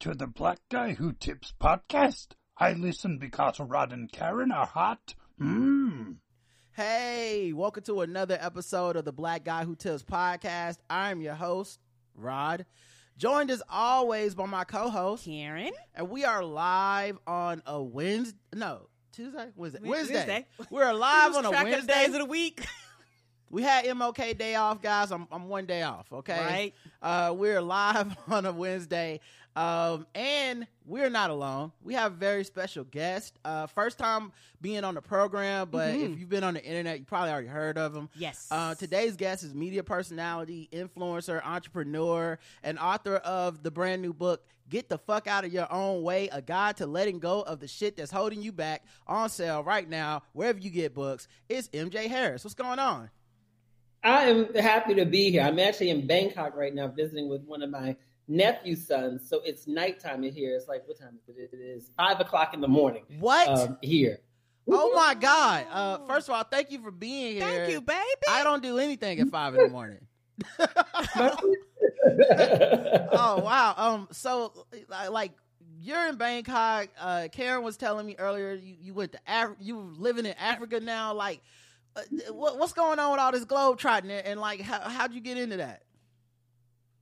To the Black Guy Who Tips podcast. I listen because Rod and Karen are hot. Mmm. Hey, welcome to another episode of the Black Guy Who Tips podcast. I'm your host, Rod, joined as always by my co-host Karen, and we are live on a Wednesday. No, Tuesday, Wednesday, Wednesday. Wednesday. We're live Lose on a track the Wednesday. days of the week. We had MLK day off, guys. I'm I'm one day off. Okay, Right. Uh, we're live on a Wednesday, um, and we're not alone. We have a very special guest. Uh, first time being on the program, but if you've been on the internet, you probably already heard of him. Mm-hmm. Yes. Uh, today's guest is media personality, influencer, entrepreneur, and author of the brand new book. Get the fuck out of your own way, a guide to letting go of the shit that's holding you back on sale right now, wherever you get books. It's MJ Harris. What's going on? I am happy to be here. I'm actually in Bangkok right now visiting with one of my nephew's sons. So it's nighttime in here. It's like, what time is it? It is five o'clock in the morning What? um, here. oh my God. Uh, first of all, thank you for being here. Thank you, baby. I don't do anything at five in the morning. oh wow. Um. So, like, you're in Bangkok. Uh, Karen was telling me earlier you, you went to Af- you living in Africa now. Like, uh, what, what's going on with all this globe trotting and, and like how how'd you get into that?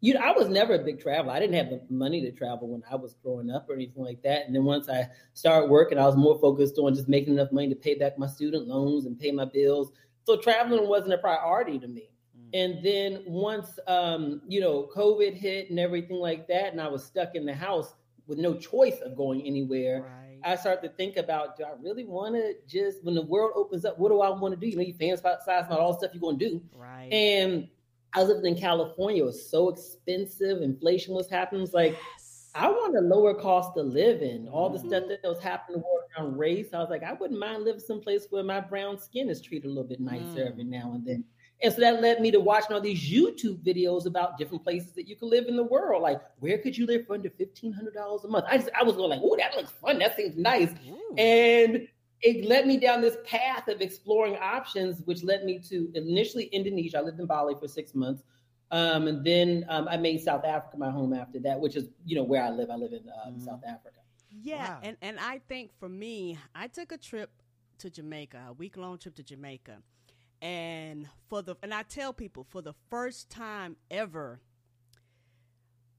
You know, I was never a big traveler. I didn't have the money to travel when I was growing up or anything like that. And then once I started working, I was more focused on just making enough money to pay back my student loans and pay my bills. So traveling wasn't a priority to me. And then once, um, you know, COVID hit and everything like that, and I was stuck in the house with no choice of going anywhere. Right. I started to think about, do I really want to just, when the world opens up, what do I want to do? You know, you fantasize about all the stuff you're going to do. Right. And I was living in California. It was so expensive. Inflation was happening. It's like, I want a lower cost of living. All the stuff that was happening around race, I was like, I wouldn't mind living someplace where my brown skin is treated a little bit nicer Mm. every now and then. And so that led me to watching all these YouTube videos about different places that you could live in the world. Like, where could you live for under fifteen hundred dollars a month? I just, I was going like, oh, that looks fun. That seems nice. And it led me down this path of exploring options, which led me to initially Indonesia. I lived in Bali for six months. Um, and then um, I made South Africa my home after that, which is, you know, where I live. I live in um, Mhm. South Africa. Yeah, Wow. and and I think for me, I took a trip to Jamaica, a week long trip to Jamaica, and for the and I tell people for the first time ever,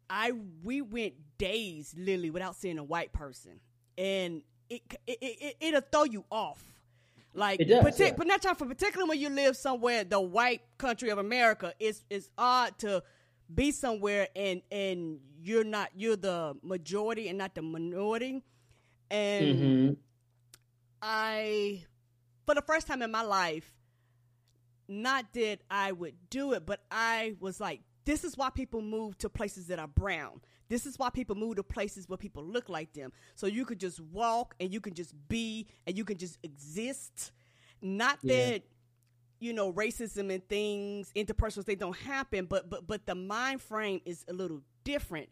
I we went days literally without seeing a white person, and it it, it it'll throw you off. Like, It does, partic- yeah. but not time for particularly when you live somewhere, the white country of America, it's it's odd to be somewhere and and you're not you're the majority and not the minority. And Mm-hmm. I, for the first time in my life, not that I would do it, but I was like, this is why people move to places that are brown. This is why people move to places where people look like them. So you could just walk and you can just be and you can just exist. Not Yeah. that you know racism and things interpersonal they don't happen, but but but the mind frame is a little different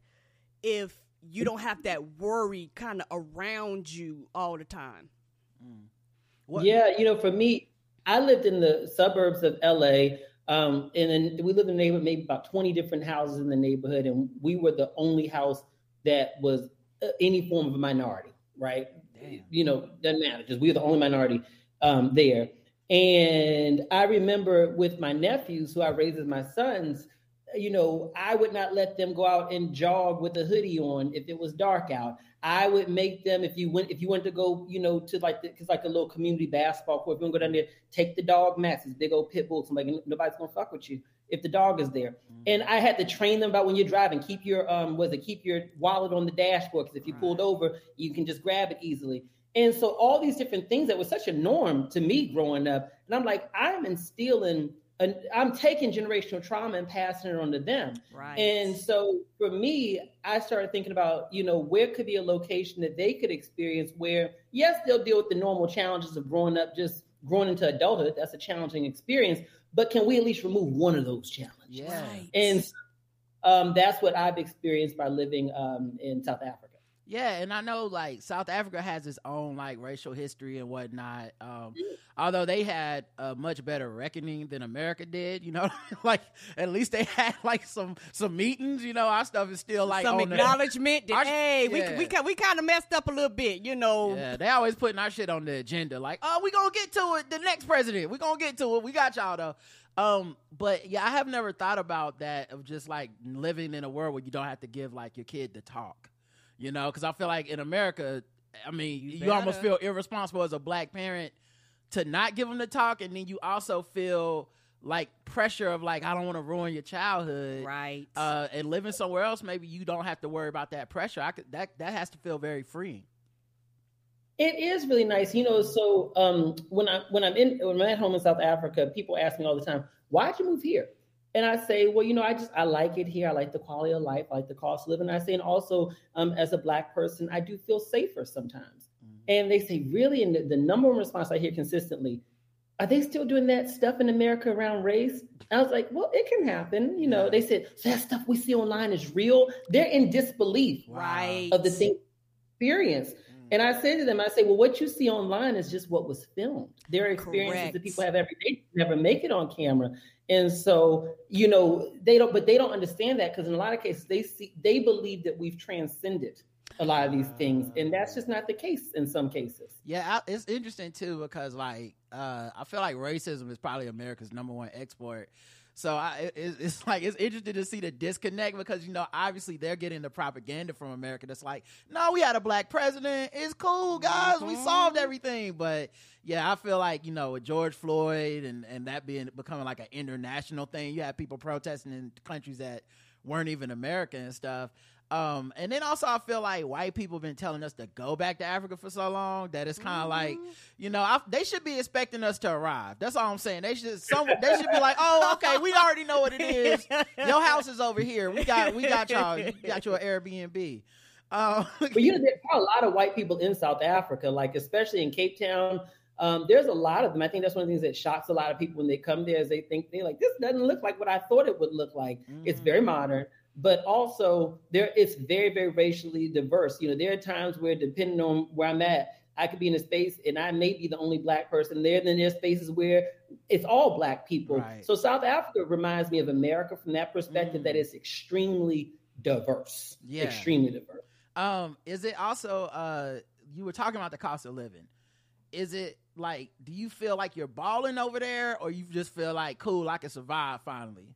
if you don't have that worry kind of around you all the time. Mm. What- Yeah, you know, for me, I lived in the suburbs of LA. Um, and then we lived in a neighborhood, maybe about 20 different houses in the neighborhood, and we were the only house that was uh, any form of a minority, right? Damn. You know, doesn't matter, just we were the only minority um, there. And I remember with my nephews, who I raised as my sons, you know, I would not let them go out and jog with a hoodie on if it was dark out. I would make them if you went if you went to go, you know, to like it's like a little community basketball court. If you want to go down there, take the dog mats, big old pit bulls. I'm like nobody's gonna fuck with you if the dog is there. Mm-hmm. And I had to train them about when you're driving, keep your um was it keep your wallet on the dashboard because if you right. pulled over, you can just grab it easily. And so all these different things that was such a norm to me growing up, and I'm like I'm instilling I'm taking generational trauma and passing it on to them. Right. And so for me, I started thinking about, you know, where could be a location that they could experience where, yes, they'll deal with the normal challenges of growing up, just growing into adulthood. That's a challenging experience. But can we at least remove one of those challenges? Yeah. Right. And um, that's what I've experienced by living um, in South Africa. Yeah, and I know like South Africa has its own like racial history and whatnot. Um, although they had a much better reckoning than America did, you know, like at least they had like some some meetings. You know, our stuff is still like some acknowledgement the, that our, hey, yeah. we we we kind of messed up a little bit, you know. Yeah, they always putting our shit on the agenda, like, oh, we gonna get to it. The next president, we gonna get to it. We got y'all though. Um, but yeah, I have never thought about that of just like living in a world where you don't have to give like your kid the talk you know, because I feel like in America, I mean, you, you almost feel irresponsible as a black parent to not give them the talk, and then you also feel like pressure of like I don't want to ruin your childhood, right? Uh, and living somewhere else, maybe you don't have to worry about that pressure. I could that that has to feel very freeing. It is really nice, you know. So um, when I when I'm in when I'm at home in South Africa, people ask me all the time, "Why'd you move here?" And I say, well, you know, I just I like it here. I like the quality of life, I like the cost of living. And I say, and also um, as a black person, I do feel safer sometimes. Mm-hmm. And they say, really, and the, the, number one response I hear consistently, are they still doing that stuff in America around race? I was like, well, it can happen. You know, they said, so that stuff we see online is real. They're in disbelief right. of the thing experience. Mm. And I say to them, I say, well, what you see online is just what was filmed. There are experiences Correct. that people have every day, never make it on camera. And so, you know, they don't, but they don't understand that because in a lot of cases, they see, they believe that we've transcended a lot of these things, and that's just not the case in some cases. Yeah, I, it's interesting too because like uh, I feel like racism is probably America's number one export so I, it, it's like it's interesting to see the disconnect because you know obviously they're getting the propaganda from America that's like, no, we had a black president, it's cool, guys, mm-hmm. we solved everything. But yeah, I feel like you know with George Floyd and and that being becoming like an international thing, you have people protesting in countries that weren't even American and stuff. Um, and then also I feel like white people have been telling us to go back to Africa for so long that it's kind of mm-hmm. like, you know, I, they should be expecting us to arrive. That's all I'm saying. They should some they should be like, oh, okay, we already know what it is. Your house is over here. We got we got y'all. We got your Airbnb. Um, but you know, there are a lot of white people in South Africa, like especially in Cape Town. Um, there's a lot of them. I think that's one of the things that shocks a lot of people when they come there is they think they're like, this doesn't look like what I thought it would look like. Mm-hmm. It's very mm. modern but also there it's very very racially diverse. You know there are times where depending on where i'm at i could be in a space and i may be the only black person there then there's spaces where it's all black people. Right. so south africa reminds me of america from that perspective mm. that it's extremely diverse. Yeah. Extremely diverse. Um is it also uh you were talking about the cost of living. Is it like do you feel like you're balling over there or you just feel like cool i can survive finally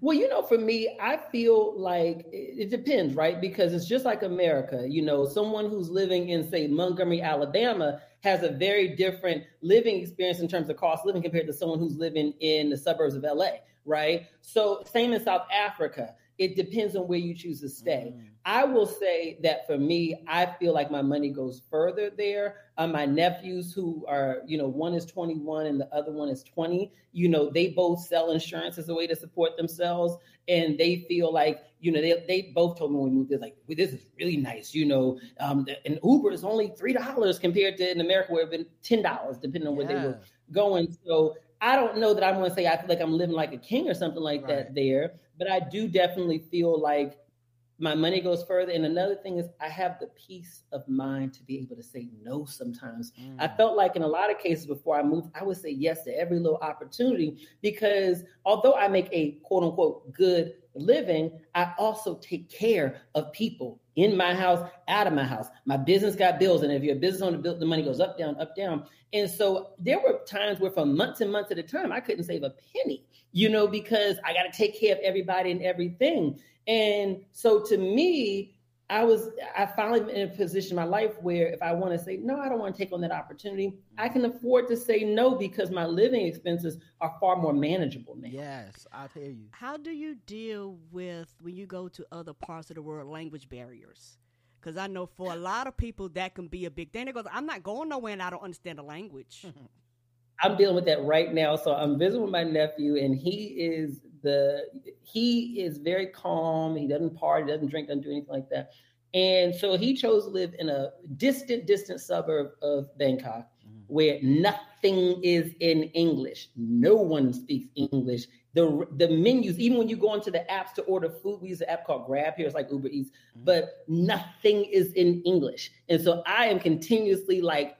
well, you know, for me, I feel like it depends, right? Because it's just like America. You know, someone who's living in, say, Montgomery, Alabama has a very different living experience in terms of cost living compared to someone who's living in the suburbs of LA, right? So, same in South Africa. It depends on where you choose to stay. Mm. I will say that for me, I feel like my money goes further there. Uh, my nephews, who are, you know, one is 21 and the other one is 20, you know, they both sell insurance as a way to support themselves. And they feel like, you know, they, they both told me when we moved, they're like, well, this is really nice. You know, um, an Uber is only $3 compared to in America where it been $10, depending on where they were going. So I don't know that I'm going to say I feel like I'm living like a king or something like right. that there, but I do definitely feel like my money goes further. And another thing is, I have the peace of mind to be able to say no sometimes. Mm. I felt like in a lot of cases before I moved, I would say yes to every little opportunity because although I make a quote unquote good living, I also take care of people in my house, out of my house. My business got bills, and if your business on the bill, the money goes up, down, up, down. And so there were times where, for months and months at a time, I couldn't save a penny, you know, because I got to take care of everybody and everything. And so to me, I was I finally been in a position in my life where if I want to say no, I don't want to take on that opportunity, I can afford to say no because my living expenses are far more manageable now. Yes, I hear you. How do you deal with when you go to other parts of the world language barriers? Because I know for a lot of people that can be a big thing. They go, I'm not going nowhere and I don't understand the language. I'm dealing with that right now. So I'm visiting with my nephew, and he is the he is very calm. He doesn't party, doesn't drink, doesn't do anything like that. And so he chose to live in a distant, distant suburb of Bangkok mm-hmm. where nothing is in English. No one speaks English. The the menus, even when you go into the apps to order food, we use an app called Grab here, it's like Uber Eats, mm-hmm. but nothing is in English. And so I am continuously like,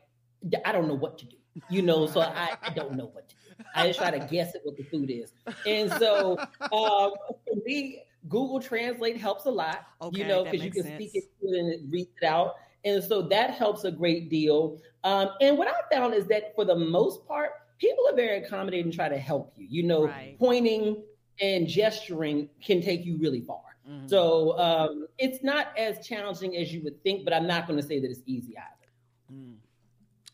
I don't know what to do. You know, so I, I don't know what to do. I just try to guess at what the food is. And so um, for me, Google Translate helps a lot, Okay, you know, because you can speak it and read it out. And so that helps a great deal. Um, and what I found is that for the most part, people are very accommodating and try to help you. You know, Right. pointing and gesturing can take you really far. Mhm. So um, it's not as challenging as you would think, but I'm not going to say that it's easy either. Mm.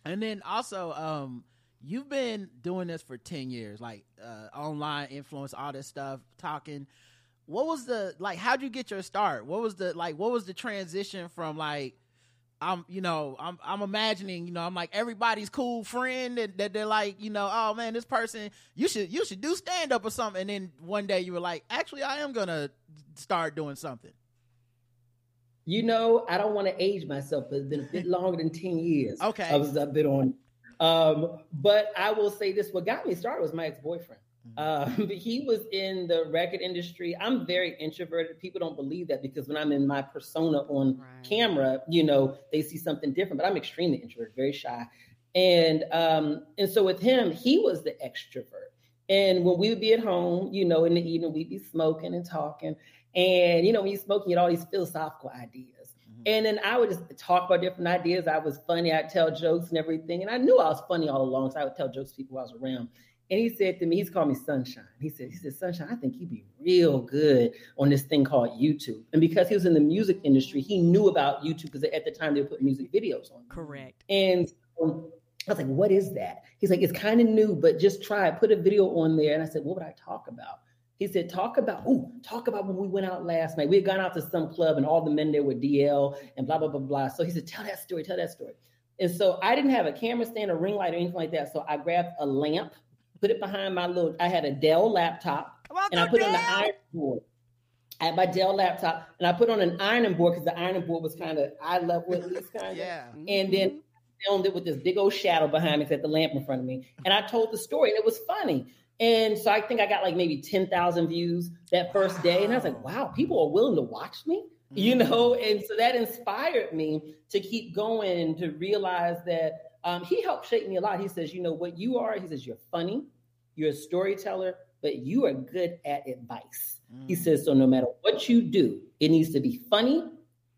And then also, um, you've been doing this for ten years, like uh, online influence, all this stuff, talking. What was the like? How'd you get your start? What was the like? What was the transition from like? I'm, you know, I'm, I'm imagining, you know, I'm like everybody's cool friend that, that they're like, you know, oh man, this person, you should, you should do stand up or something. And then one day you were like, actually, I am gonna start doing something. You know, I don't want to age myself, but it's been a bit longer than 10 years. Okay. I was a bit on. Um, but I will say this what got me started was my ex boyfriend. Um, he was in the record industry. I'm very introverted. People don't believe that because when I'm in my persona on Right. camera, you know, they see something different, but I'm extremely introverted, very shy. And um, and so with him, he was the extrovert. And when we would be at home, you know, in the evening, we'd be smoking and talking. And you know, when you're smoking, you had all these philosophical ideas. Mm-hmm. And then I would just talk about different ideas. I was funny. I'd tell jokes and everything. And I knew I was funny all along. So I would tell jokes to people while I was around. And he said to me, he's called me Sunshine. He said, he said, Sunshine, I think you'd be real good on this thing called YouTube. And because he was in the music industry, he knew about YouTube because at the time they would put music videos on. Correct. And so I was like, what is that? He's like, it's kind of new, but just try it. Put a video on there. And I said, what would I talk about? He said, talk about, ooh, talk about when we went out last night. We had gone out to some club and all the men there were DL and blah, blah, blah, blah. So he said, tell that story, tell that story. And so I didn't have a camera stand, a ring light, or anything like that. So I grabbed a lamp, put it behind my little, I had a Dell laptop, on, and I put it on the iron board. I had my Dell laptop, and I put on an ironing board because the ironing board was kind of eye level at least, kind of. Yeah. And then mm-hmm. filmed it with this big old shadow behind me, I had the lamp in front of me. And I told the story, and it was funny. And so I think I got like maybe 10,000 views that first day. And I was like, wow, people are willing to watch me, you know? And so that inspired me to keep going and to realize that um, he helped shape me a lot. He says, you know what you are? He says, you're funny, you're a storyteller, but you are good at advice. He Mm. says, so no matter what you do, it needs to be funny,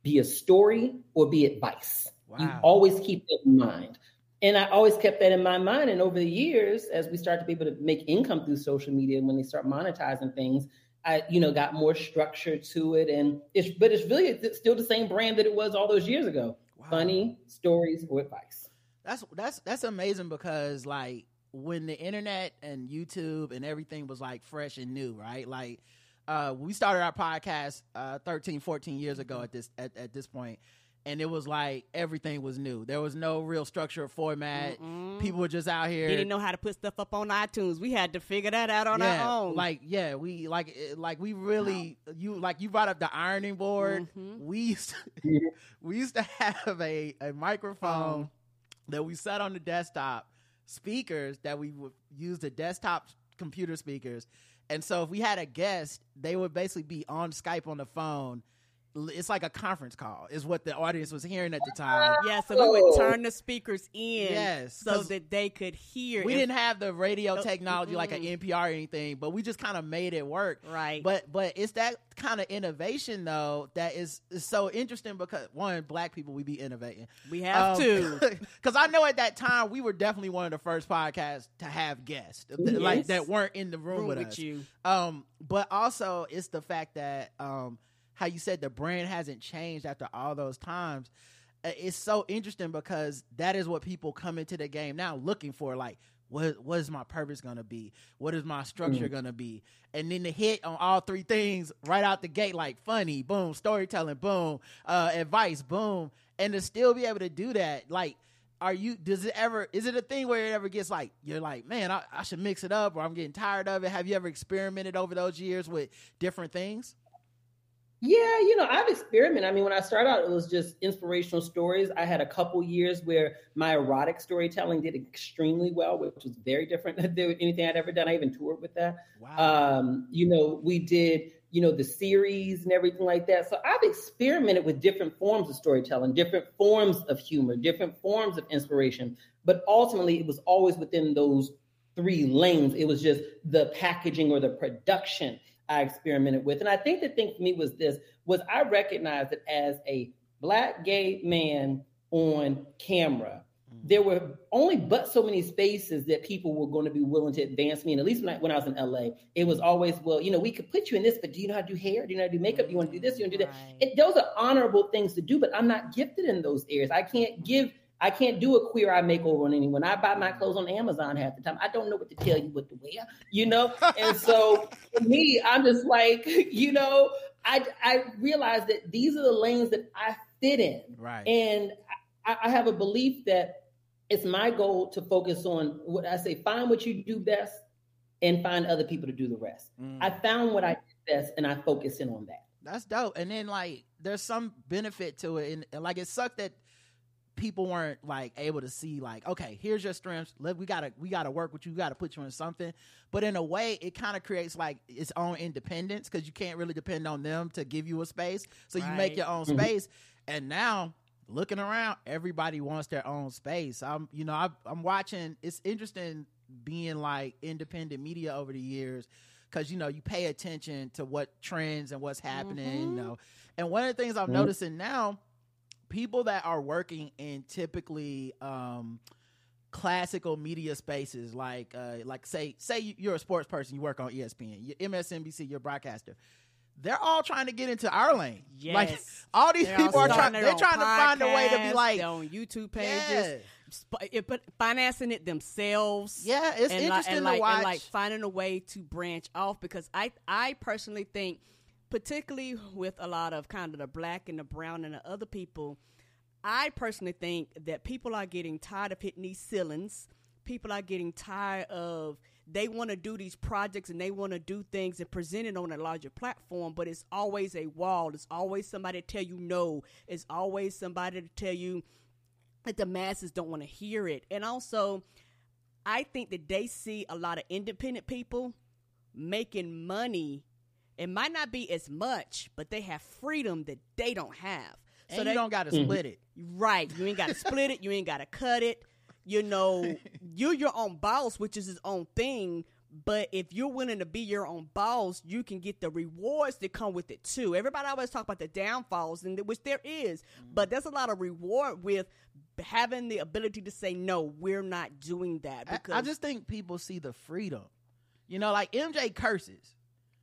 be a story, or be advice. You Wow. always keep that in mind. And I always kept that in my mind. And over the years, as we start to be able to make income through social media, and when they start monetizing things, I, you know, got more structure to it. And it's, but it's really it's still the same brand that it was all those years ago. Wow. Funny stories or advice. That's that's that's amazing because like when the internet and YouTube and everything was like fresh and new, right? Like uh we started our podcast uh 13 14 years ago at this at, at this point and it was like everything was new. There was no real structure or format. People were just out here Didn't know how to put stuff up on iTunes. We had to figure that out on yeah, our own. Like yeah, we like like we really you like you brought up the ironing board. Mhm. We used Yeah. we used to have a a microphone that we set on the desktop, speakers that we would use the desktop computer speakers. And so if we had a guest, they would basically be on Skype on the phone it's like a conference call is what the audience was hearing at the time. Yeah, so we would turn the speakers in Yes, so 'cause that they could hear. We if- didn't have the radio No, technology like an. NPR or anything, but we just kind of made it work. Right. But but it's that kind of innovation though that is, is so interesting because one, black people we be innovating. We have to. Because I know at that time we were definitely one of the first podcasts to have guests like that weren't in the room, Room with, with us. you. Um, but also it's the fact that um, how you said the brand hasn't changed after all those times. Uh, It's so interesting because that is what people come into the game now looking for. Like, what what is my purpose gonna be? What is my structure gonna be? And then the hit on all three things right out the gate, like funny, boom, storytelling, boom, uh, advice, boom, and to still be able to do that, like are you does it ever is it a thing where it ever gets like you're like man I, I should mix it up or i'm getting tired of it have you ever experimented over those years with different things Yeah, you know, I've experimented. I mean, when I started out, it was just inspirational stories. I had a couple years where my erotic storytelling did extremely well, which was very different than anything I'd ever done. I even toured with that. wow Um, you know, we did, you know, the series and everything like that. So I've experimented with different forms of storytelling, different forms of humor, different forms of inspiration. But ultimately, it was always within those three lanes. It was just the packaging or the production I experimented with. And I think the thing for me was this was I recognized that as a black gay man on camera, mm. there were only but so many spaces that people were going to be willing to advance me. And at least when I, when I was in LA, it was always, well, you know, we could put you in this, but do you know how to do hair? Do you know how to do makeup? Do you want to do this? Do you want to do that? Right. It, those are honorable things to do, but I'm not gifted in those areas. I can't give, I can't do a queer eye makeover on anyone. I buy my clothes on Amazon half the time. I don't know what to tell you what to wear, you know? And so for me, I'm just like, you know, I, I realize that these are the lanes that I fit in. right And I, I have a belief that it's my goal to focus on what I say, find what you do best and find other people to do the rest. Mm. I found what I do best and I focus in on that. that's dope and then like there's some benefit to it and, and like it sucked that people weren't like able to see like okay here's your strengths. Let we gotta we gotta work with you. We gotta put you in something. But in a way it kind of creates like its own independence because you can't really depend on them to give you a space. So you make your own Mhm. space. And now looking around everybody wants their own space. I'm you know I, i'm watching it's interesting being like independent media over the years because you know you pay attention to what trends and what's happening you Mhm. know. And one of the things i'm Mhm. noticing now people that are working in typically um classical media spaces like uh like say say you- you're a sports person you work on espn you're msnbc you're a broadcaster they're all trying to get into our lane like Yes. all these They're people are trying they're trying to find a way to be like on YouTube pages, yeah, but financing it themselves. yeah it's like, interesting and to like, watch and like finding a way to branch off because I I personally think, particularly with a lot of kind of the black and the brown and the other people, I personally think that people are getting tired of hitting these ceilings. People are getting tired of they want to do these projects and they want to do things and present it on a larger platform, but it's always a wall. It's always somebody to tell you no. It's always somebody to tell you that the masses don't want to hear it. And also, I think that they see a lot of independent people making money. It might not be as much, but they have freedom that they don't have. and so you they, don't got to mm-hmm. split it Right. You ain't got to split it. You ain't got to cut it. You know, you're your own boss, which is his own thing. But if you're willing to be your own boss, you can get the rewards that come with it too. Everybody always talk about the downfalls, and which there is, mm. but there's a lot of reward with having the ability to say no. We're not doing that I- because I, just think people see the freedom. You know, like MJ curses.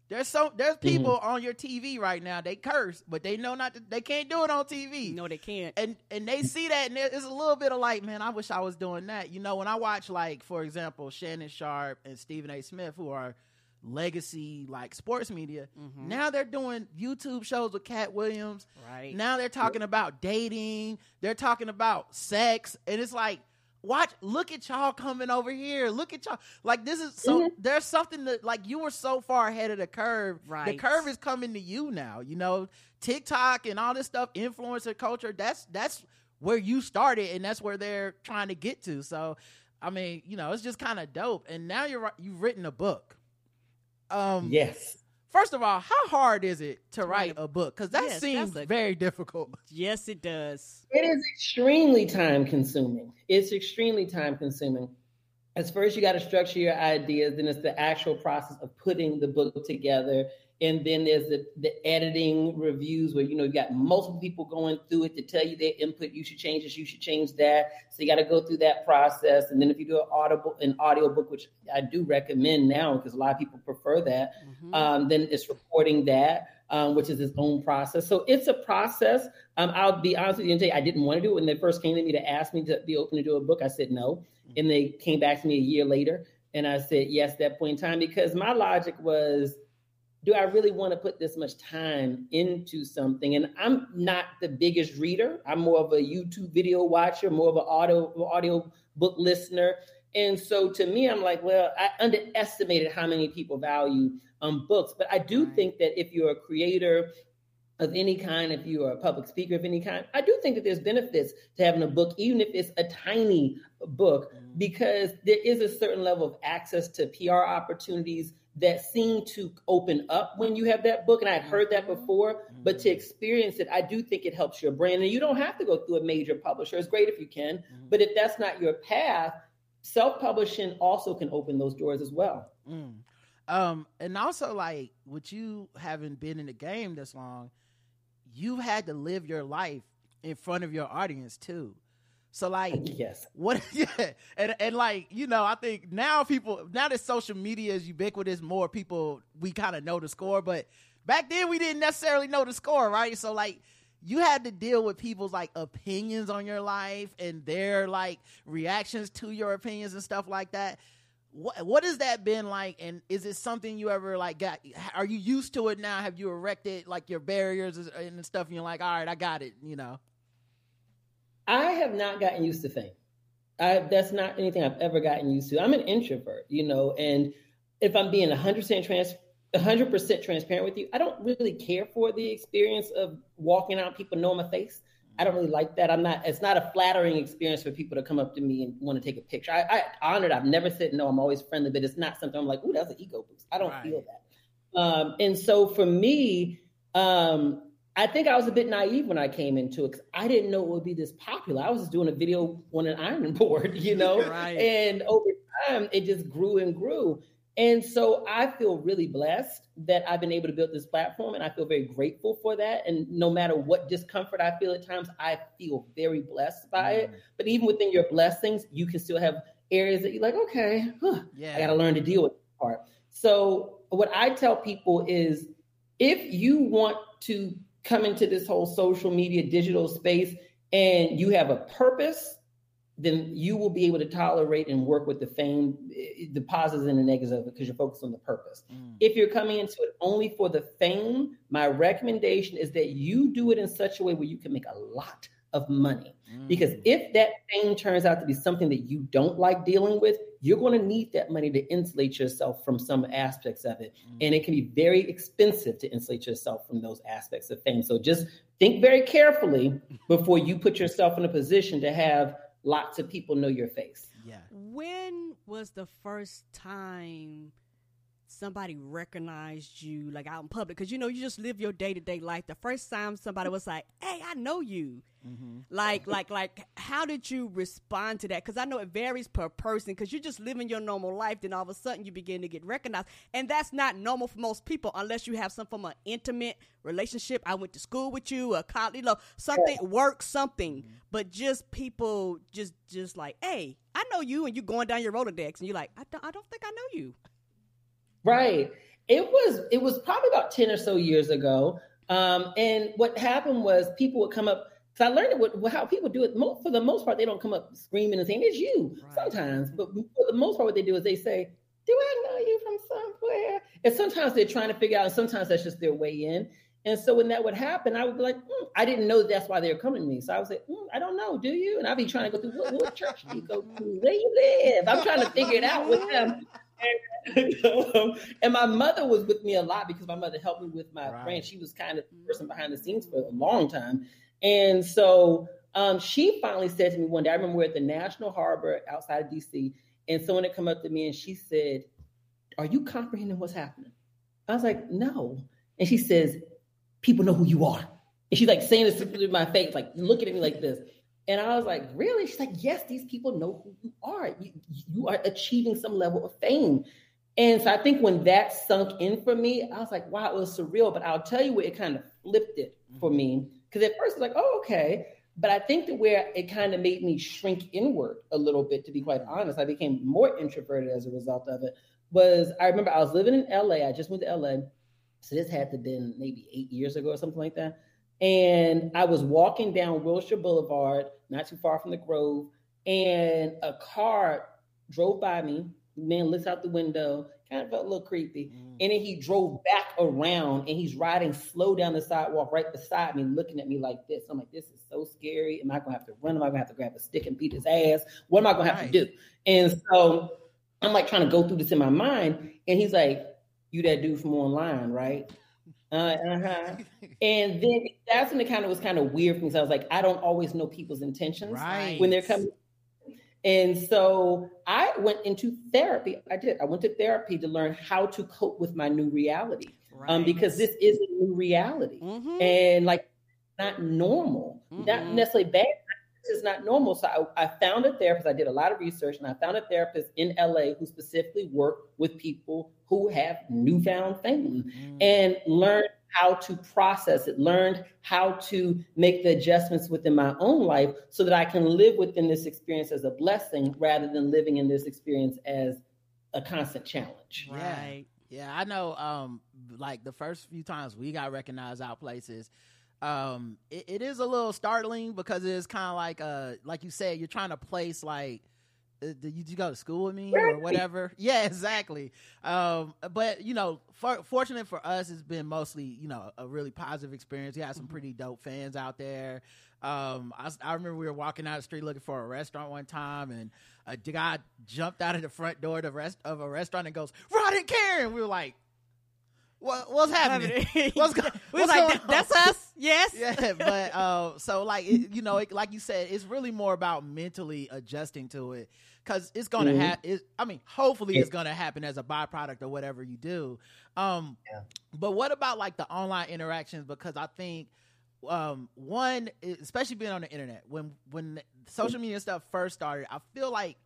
There's so there's people on your TV right now. They curse, but they know not to, they can't do it on TV. no, they can't. and and they see that, and there- it's a little bit of like, man, I wish I was doing that. You know, when I watch like, for example, Shannon Sharpe and Stephen A. Smith, who are legacy like sports media, Mhm. now they're doing YouTube shows with Katt Williams. Right. Now they're talking about dating. They're talking about sex, and it's like, watch, look at y'all coming over here. Look at y'all. Like this is so. There's something that like you were so far ahead of the curve. Right. The curve is coming to you now. You know, TikTok and all this stuff, influencer culture. That's that's where you started, and that's where they're trying to get to. So, I mean, you know, it's just kind of dope. And now you're you've written a book. Um, Yes. First of all, how hard is it to write write a- a book? Because that Yes, seems a- very difficult. Yes, it does. It is extremely time consuming. It's extremely time consuming. As first, you got to structure your ideas, then it's the actual process of putting the book together. And then there's the, the editing reviews where you know you got multiple people going through it to tell you their input. You should change this, you should change that. So you got to go through that process. And then if you do an audible an audio book, which I do recommend now because a lot of people prefer that, Mhm. um, then it's recording that, um, which is its own process. So it's a process. Um, I'll be honest with you and tell you, I didn't want to do it when they first came to me to ask me to be open to do a book. I said no, and they came back to me a year later, and I said yes at that point in time because my logic was. Do I really want to put this much time into something? And I'm not the biggest reader. I'm more of a YouTube video watcher, more of an audio audio book listener. And so to me, I'm like, well, I underestimated how many people value um, books. But I do Right. think that if you're a creator of any kind, if you are a public speaker of any kind, I do think that there's benefits to having a book, even if it's a tiny book, because there is a certain level of access to PR opportunities that seem to open up when you have that book. And I'd heard that before, but to experience it, I do think it helps your brand. And you don't have to go through a major publisher. It's great if you can, but if that's not your path, self-publishing also can open those doors as well. Mm. Um, and also like with you having been in the game this long, you've had to live your life in front of your audience too. So like Yes. what yeah. And and like you know i think now people now that social media is ubiquitous more people we kind of know the score but back then we didn't necessarily know the score right? So like you had to deal with people's like opinions on your life and their like reactions to your opinions and stuff like that. What what has that been like? And is it something you ever like got are you used to it now? Have you erected like your barriers and stuff and you're like all right i got it you know I have not gotten used to fame. I, that's not anything I've ever gotten used to. I'm an introvert, you know, and if I'm being 100% trans, 100% transparent with you, I don't really care for the experience of walking out, people know my face. I don't really like that. I'm not. It's not a flattering experience for people to come up to me and want to take a picture. I, I honored. I've never said no. I'm always friendly, but it's not something I'm like, ooh, that's an ego boost. I don't Right. feel that. Um, and so for me, um, I think I was a bit naive when I came into it because I didn't know it would be this popular. I was just doing a video on an ironing board, you know, Right. and over time it just grew and grew. And so I feel really blessed that I've been able to build this platform, and I feel very grateful for that. And no matter what discomfort I feel at times, I feel very blessed by it. Mm. But even within your blessings, you can still have areas that you're like, okay, huh, yeah I got to learn to deal with that part. So, what I tell people is if you want to come into this whole social media digital space and you have a purpose, then you will be able to tolerate and work with the fame, eh, the positives and the negatives of it because you're focused on the purpose. Mm. If you're coming into it only for the fame, my recommendation is that you do it in such a way where you can make a lot of money. Because Mm. if that thing turns out to be something that you don't like dealing with, you're going to need that money to insulate yourself from some aspects of it. And it can be very expensive to insulate yourself from those aspects of things. So just think very carefully before you put yourself in a position to have lots of people know your face. yeah When was the first time somebody recognized you like out in public? Because you know you just live your day to day life. The first time somebody was like, "Hey, I know you," mm-hmm. like like like how did you respond to that? Because I know it varies per person. Because you're just living your normal life, then all of a sudden you begin to get recognized, and that's not normal for most people unless you have some form of intimate relationship. I went to school with you, a college, you know, something work, something. Mm-hmm. But just people just just like, hey, I know you, and you going down your Rolodex, and you're like, I don't, I don't think I know you. Right. It was it was probably about 10 or so years ago. Um, and what happened was people would come up because I learned what, how people do it. Mo- for the most part, they don't come up screaming and saying it's you Right. sometimes, but for the most part, what they do is they say, "Do I know you from somewhere?" And sometimes they're trying to figure out, and sometimes that's just their way in. And so when that would happen, I would be like, "Hmm, I didn't know that's why they were coming to me. So I would say, "Hmm, I don't know, do you? And I'd be trying to go through what, what church do you go to? Where you live? I'm trying to figure it out with them. And, my mother was with me a lot because my mother helped me with my Right. brand. She was kind of the person behind the scenes for a long time. And so um, she finally said to me one day, I remember we're at the National Harbor outside of DC, and someone had come up to me and she said, Are you comprehending what's happening? I was like, no. And she says, people know who you are. And she's like saying this to my face, like looking at me like this. And I was like, really? She's like, yes, these people know who you are. You, you are achieving some level of fame. And so I think when that sunk in for me, I was like, wow, it was surreal. But I'll tell you where it kind of flipped it for mm-hmm. me. Because at first, I was like, oh, okay. But I think that where it kind of made me shrink inward a little bit, to be quite mm-hmm. honest, I became more introverted as a result of it. Was I remember I was living in LA. I just moved to LA. So this had to have been maybe eight years ago or something like that. And I was walking down Wilshire Boulevard, not too far from the Grove, and a car drove by me. Man looks out the window, kind of felt a little creepy. Mm. And then he drove back around and he's riding slow down the sidewalk right beside me, looking at me like this. I'm like, this is so scary. Am I gonna have to run? Am I gonna have to grab a stick and beat his ass? What am I gonna have to do? And so I'm like trying to go through this in my mind. And he's like, You that dude from online, right? Uh, uh-huh. and then that's when it kind of was kind of weird for me. So I was like, I don't always know people's intentions right. when they're coming. And so I went into therapy. I did. I went to therapy to learn how to cope with my new reality. Right. Um, because this is a new reality. Mm-hmm. And like not normal, mm-hmm. not necessarily bad. This is not normal. So I, I, found a therapist. I did a lot of research and I found a therapist in LA who specifically worked with people who have newfound fame mm-hmm. and learned how to process it, learned how to make the adjustments within my own life so that I can live within this experience as a blessing rather than living in this experience as a constant challenge. Right. Yeah, I know um like the first few times we got recognized out places, um it, it is a little startling because it's kind of like uh like you said you're trying to place like uh, did you, go to school with me or whatever? Yeah, exactly. Um, but you know, for, fortunate for us, it's been mostly you know a really positive experience. We had some mm-hmm. pretty dope fans out there. Um, I, I, remember we were walking out the street looking for a restaurant one time, and a guy jumped out of the front door of, the rest, of a restaurant and goes, "Rod and Karen." We were like, what, what's happening? what's, go, we what's like, that's us. Yes. Yeah. But, uh, so like, it, you know, it, like you said, it's really more about mentally adjusting to it because it's going to mm-hmm. happen. I mean, hopefully yeah. it's going to happen as a byproduct of whatever you do. Um, yeah. but what about like the online interactions? Because I think, um, one, especially being on the internet, when, when social media stuff first started, I feel like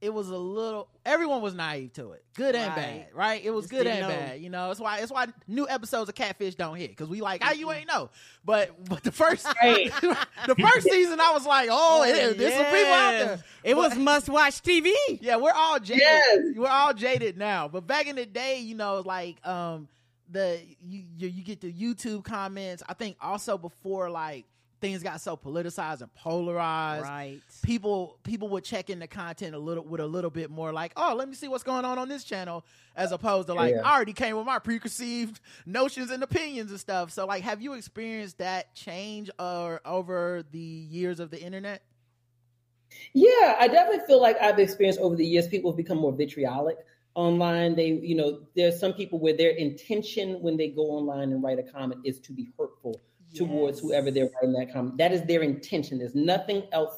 it was a little everyone was naive to it good and right. bad right. it was Just good and know. bad you know? It's why it's why new episodes of catfish don't hit because we like how you ain't know. But but the first the first season i was like oh, oh it, there's some people out there. it but, was must watch tv yeah we're all jaded. Yes. we're all jaded now. But back in the day you know like um the you, you get the youtube comments. I think also before like things got so politicized and polarized. Right. People people would check in the content a little with a little bit more like, oh, let me see what's going on on this channel, as opposed to like, yeah. I already came with my preconceived notions and opinions and stuff. So like, have you experienced that change or over the years of the internet? Yeah, I definitely feel like I've experienced over the years people have become more vitriolic online. They, you know, there's some people where their intention when they go online and write a comment is to be hurtful towards whoever they're writing that comment. That is their intention. There's nothing else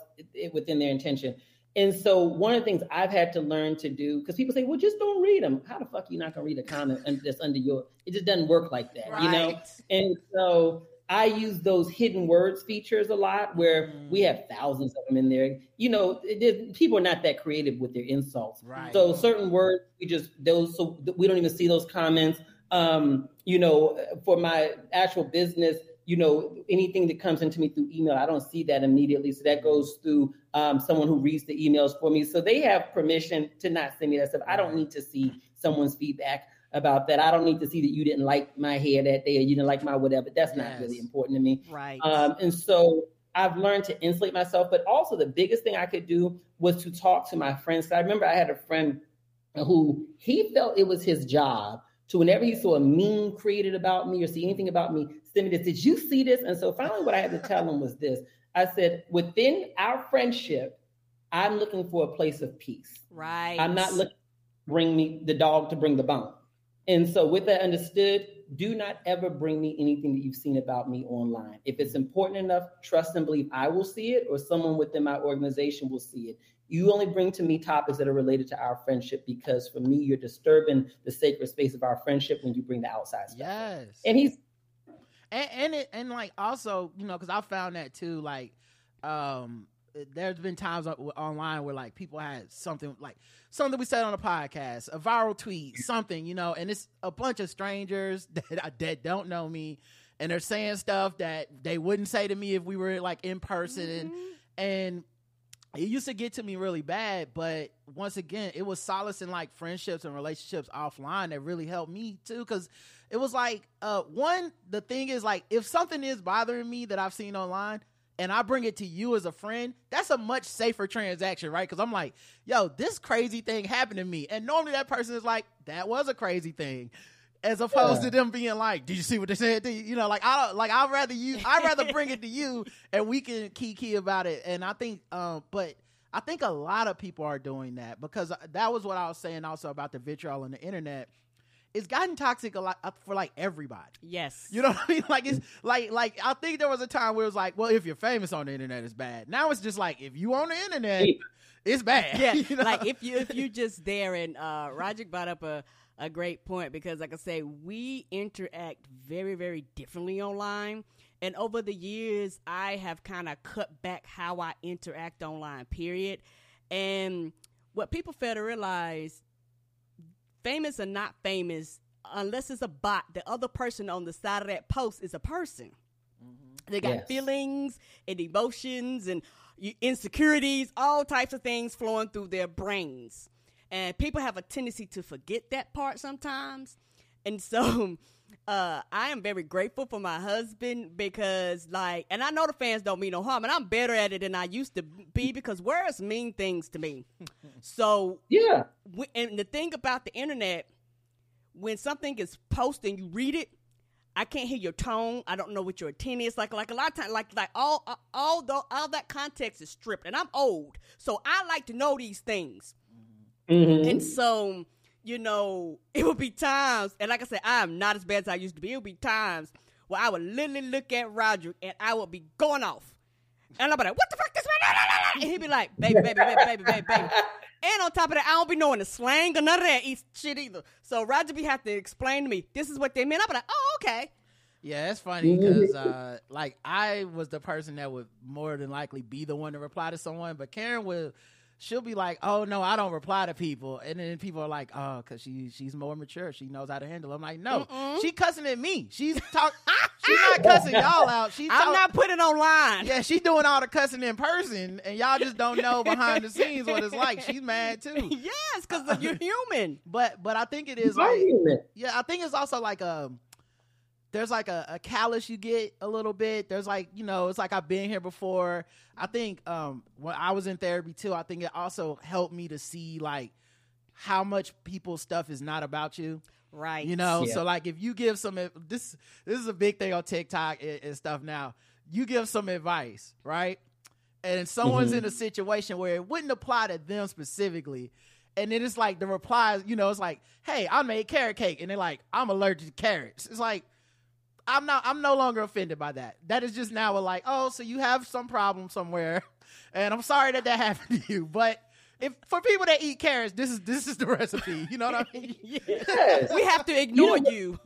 within their intention. And so one of the things I've had to learn to do, because people say, well, just don't read them. How the fuck are you not gonna read a comment that's under your it just doesn't work like that, right. you know? And so I use those hidden words features a lot where mm. we have thousands of them in there. You know, it, people are not that creative with their insults. Right. So certain words, we just those so we don't even see those comments. Um, you know, for my actual business, you know, anything that comes into me through email, I don't see that immediately. So that goes through um, someone who reads the emails for me. So they have permission to not send me that stuff. I don't need to see someone's feedback about that. I don't need to see that you didn't like my hair that day or you didn't like my whatever. That's yes. not really important to me. Right. Um, and so I've learned to insulate myself. But also, the biggest thing I could do was to talk to my friends. I remember I had a friend who he felt it was his job to whenever he saw a meme created about me or see anything about me, send me this. Did you see this? And so finally, what I had to tell him was this I said, within our friendship, I'm looking for a place of peace. Right. I'm not looking bring me the dog to bring the bone. And so with that understood, do not ever bring me anything that you've seen about me online. If it's important enough, trust and believe I will see it or someone within my organization will see it. You only bring to me topics that are related to our friendship because for me, you're disturbing the sacred space of our friendship when you bring the outside stuff. Yes. And he's and and, it, and like also you know because I found that too like um there's been times online where like people had something like something we said on a podcast, a viral tweet, something, you know, and it's a bunch of strangers that that don't know me, and they're saying stuff that they wouldn't say to me if we were like in person, mm-hmm. and and it used to get to me really bad, but once again, it was solace in like friendships and relationships offline that really helped me too. Cause it was like, uh, one, the thing is like, if something is bothering me that I've seen online and I bring it to you as a friend, that's a much safer transaction, right? Cause I'm like, yo, this crazy thing happened to me. And normally that person is like, that was a crazy thing as opposed yeah. to them being like, "Did you see what they said?" To you? you know, like I don't like. I'd rather you. I'd rather bring it to you, and we can key key about it. And I think, um, but I think a lot of people are doing that because that was what I was saying also about the vitriol on the internet. It's gotten toxic a lot uh, for like everybody. Yes, you know what I mean. Like it's like like I think there was a time where it was like, well, if you're famous on the internet, it's bad. Now it's just like if you on the internet, it's bad. Yeah, you know? like if you if you just there and uh, Roger brought up a a great point because, like I say, we interact very, very differently online. And over the years, I have kind of cut back how I interact online, period. And what people fail to realize famous or not famous, unless it's a bot, the other person on the side of that post is a person. Mm-hmm. They got yes. feelings and emotions and insecurities, all types of things flowing through their brains. And people have a tendency to forget that part sometimes. And so uh, I am very grateful for my husband because, like, and I know the fans don't mean no harm, and I'm better at it than I used to be because words mean things to me. so, yeah. And the thing about the internet, when something is posted and you read it, I can't hear your tone. I don't know what your intent is. Like, like a lot of times, like, like all, all, the, all that context is stripped, and I'm old, so I like to know these things. Mm-hmm. And so, you know, it would be times, and like I said, I am not as bad as I used to be. It would be times where I would literally look at Roger and I would be going off. And I'd be like, what the fuck this man? And he'd be like, baby, baby, baby, baby, baby, baby. And on top of that, I don't be knowing the slang or none of that shit either. So Roger be have to explain to me, this is what they meant. I'd be like, oh, okay. Yeah, it's funny because uh, like I was the person that would more than likely be the one to reply to someone, but Karen would she'll be like, "Oh no, I don't reply to people," and then people are like, "Oh, because she she's more mature, she knows how to handle." I'm like, "No, Mm-mm. she cussing at me. She's talk. she's not cussing y'all out. She's I'm talk- not putting online. Yeah, she's doing all the cussing in person, and y'all just don't know behind the scenes what it's like. She's mad too. yes, because you're human. But but I think it is like, yeah, I think it's also like a um, there's like a, a callus you get a little bit. There's like, you know, it's like I've been here before. I think um when I was in therapy too, I think it also helped me to see like how much people's stuff is not about you. Right. You know, yeah. so like if you give some this this is a big thing on TikTok and, and stuff now. You give some advice, right? And someone's mm-hmm. in a situation where it wouldn't apply to them specifically. And then it's like the replies, you know, it's like, hey, I made carrot cake. And they're like, I'm allergic to carrots. It's like, I'm not. I'm no longer offended by that. That is just now a like, oh, so you have some problem somewhere, and I'm sorry that that happened to you. But if for people that eat carrots, this is this is the recipe. You know what I mean? yes. We have to ignore you.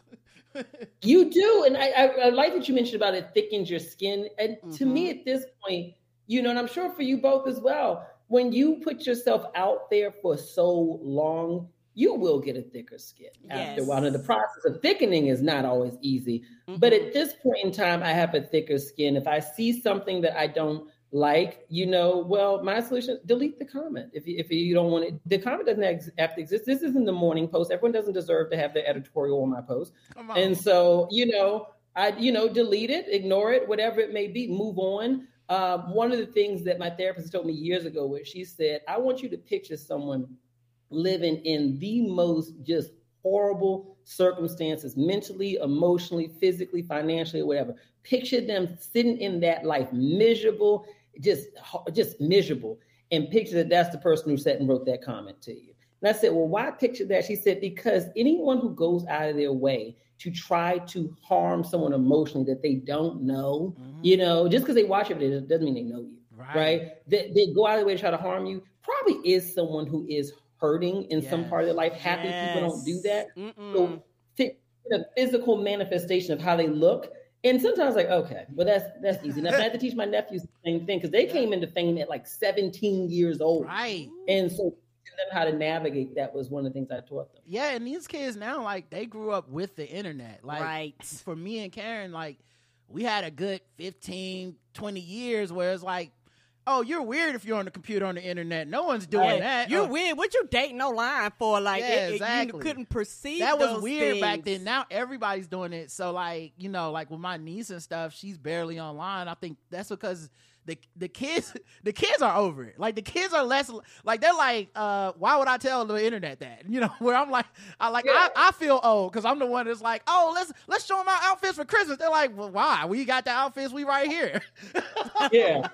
Know, you. you do, and I, I, I, like that you mentioned about it thickens your skin. And mm-hmm. to me, mm-hmm. at this point, you know, and I'm sure for you both as well, when you put yourself out there for so long, you will get a thicker skin yes. after a while. And the process of thickening is not always easy. Mm-hmm. But at this point in time, I have a thicker skin. If I see something that I don't like, you know, well, my solution, delete the comment. If you, if you don't want it, the comment doesn't have to exist. This isn't the morning post. Everyone doesn't deserve to have the editorial on my post. On. And so, you know, I, you know, delete it, ignore it, whatever it may be, move on. Um, one of the things that my therapist told me years ago was she said, I want you to picture someone living in the most just horrible circumstances mentally, emotionally, physically, financially, whatever. Picture them sitting in that life miserable, just just miserable, and picture that that's the person who sat and wrote that comment to you. And I said, well, why picture that? She said, because anyone who goes out of their way to try to harm someone emotionally that they don't know. Mhm. You know, just because they watch it doesn't mean they know you, Right. right? They, they go out of their way to try to harm you. Probably is someone who is hurting in some part of their life. Happy people don't do that. Mm-mm. So fi- the physical manifestation of how they look. And sometimes like, okay, well that's that's easy enough. I had to teach my nephews the same thing because they came into fame at like 17 years old. Right. And so them how to navigate that was one of the things I taught them. Yeah, and these kids now, like, they grew up with the internet. Like, right. for me and Karen, like, we had a good 15, 20 years where it's like, oh, you're weird if you're on the computer on the internet. No one's doing that. You're Oh, weird. What you dating online for? Like, Yeah, it- exactly. you couldn't perceive that was weird back then. Now everybody's doing it. So like, you know, like with my niece and stuff, she's barely online. I think that's because the the kids the kids are over it. Like the kids are less like they're like, uh, why would I tell the internet that? You know, where I'm like, I like Yeah. I, I feel old because I'm the one that's like, oh, let's let's show them our outfits for Christmas. They're like, well, why? We got the outfits. We right here. Yeah.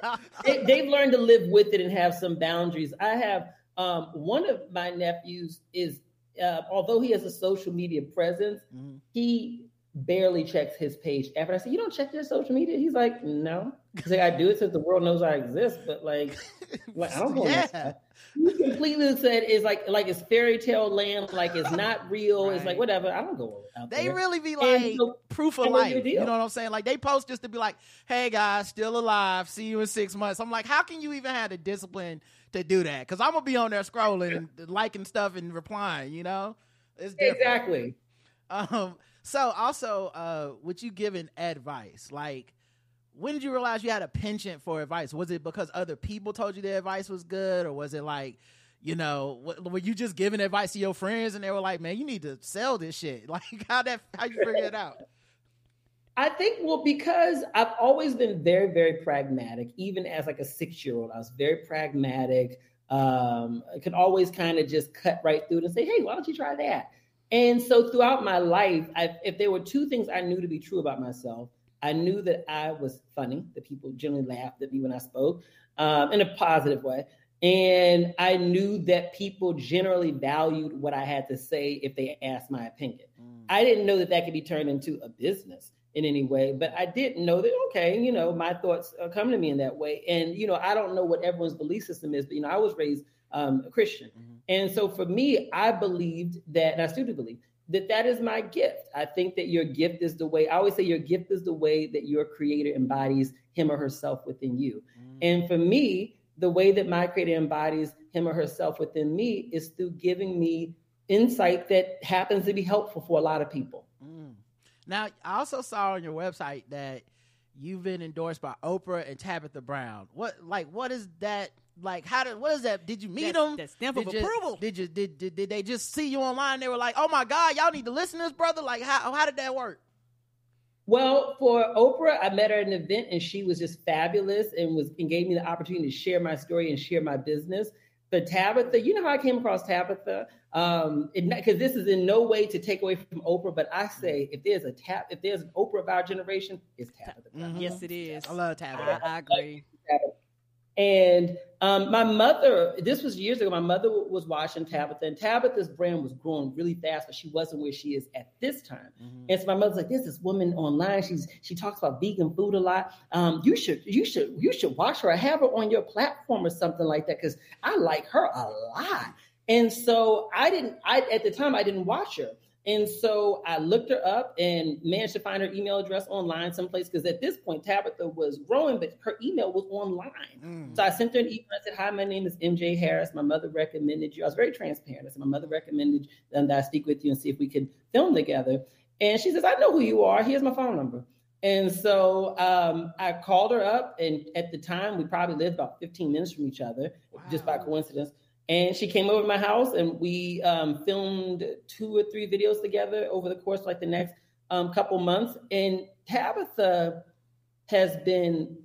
they, they've learned to live with it and have some boundaries. I have um, one of my nephews is, uh, although he has a social media presence, Mhm. he barely checks his page. After I said, "You don't check your social media," he's like, "No." He's like, "I do it since the world knows I exist," but like, like I don't that yeah. He completely said it's like like it's fairy tale land, like it's not real. It's like whatever. I don't go out They there. really be like so- proof of know life. You know what I'm saying? Like they post just to be like, "Hey guys, still alive. See you in six months." I'm like, how can you even have the discipline to do that? Because I'm gonna be on there scrolling and liking stuff and replying. You know, it's different. exactly. Um. So also, uh, with you an advice, like, when did you realize you had a penchant for advice? Was it because other people told you the advice was good, or was it like? You know, were you just giving advice to your friends and they were like, "Man, you need to sell this shit"? Like, how that? How you figure it out? I think well because I've always been very very pragmatic. Even as like a six year old, I was very pragmatic. Um, I could always kind of just cut right through it and say, "Hey, why don't you try that?" And so throughout my life, I, if there were two things I knew to be true about myself, I knew that I was funny. That people generally laughed at me when I spoke um, in a positive way. And I knew that people generally valued what I had to say if they asked my opinion. I didn't know that that could be turned into a business in any way, but I didn't know that, okay, you know, my thoughts are coming to me in that way. And, you know, I don't know what everyone's belief system is, but, you know, I was raised um, a Christian. Mhm. And so for me, I believed that, and I still do believe that that is my gift. I think that your gift is the way, I always say your gift is the way that your creator embodies him or herself within you. Mm. And for me, the way that my creator embodies him or herself within me is through giving me insight that happens to be helpful for a lot of people. Now, I also saw on your website that you've been endorsed by Oprah and Tabitha Brown. What, like, what is that? Like, how did? What is that? Did you meet That's- them? that stamp of you, approval. Did you? Did, did did they just see you online? They were like, "Oh my God, y'all need to listen to this, brother." Like, how how did that work? Well, for Oprah, I met her at an event and she was just fabulous and was and gave me the opportunity to share my story and share my business. For Tabitha, you know how I came across Tabitha? Um, because this is in no way to take away from Oprah, but I say if there's a tap, if there's an Oprah of our generation, it's Tabitha. Mhm. Yes, it is. I love Tabitha. I, I agree. And um, my mother, this was years ago, my mother was watching Tabitha, and Tabitha's brand was growing really fast, but she wasn't where she is at this time. Mhm. And so my mother's like, "There's this woman online. She's she talks about vegan food a lot. Um, you should you should you should watch her. or have her on your platform or something like that because I like her a lot." And so I didn't. I at the time I didn't watch her. And so I looked her up and managed to find her email address online someplace because at this point Tabitha was growing, but her email was online. Mm. So I sent her an email. I said, "Hi, my name is MJ Harris. My mother recommended you." I was very transparent. I said, "My mother recommended that I speak with you and see if we could film together." And she says, "I know who you are. Here's my phone number." And so um, I called her up, and at the time we probably lived about 15 minutes from each other, just by coincidence. And she came over to my house, and we um, filmed two or three videos together over the course of like the next um, couple months. And Tabitha has been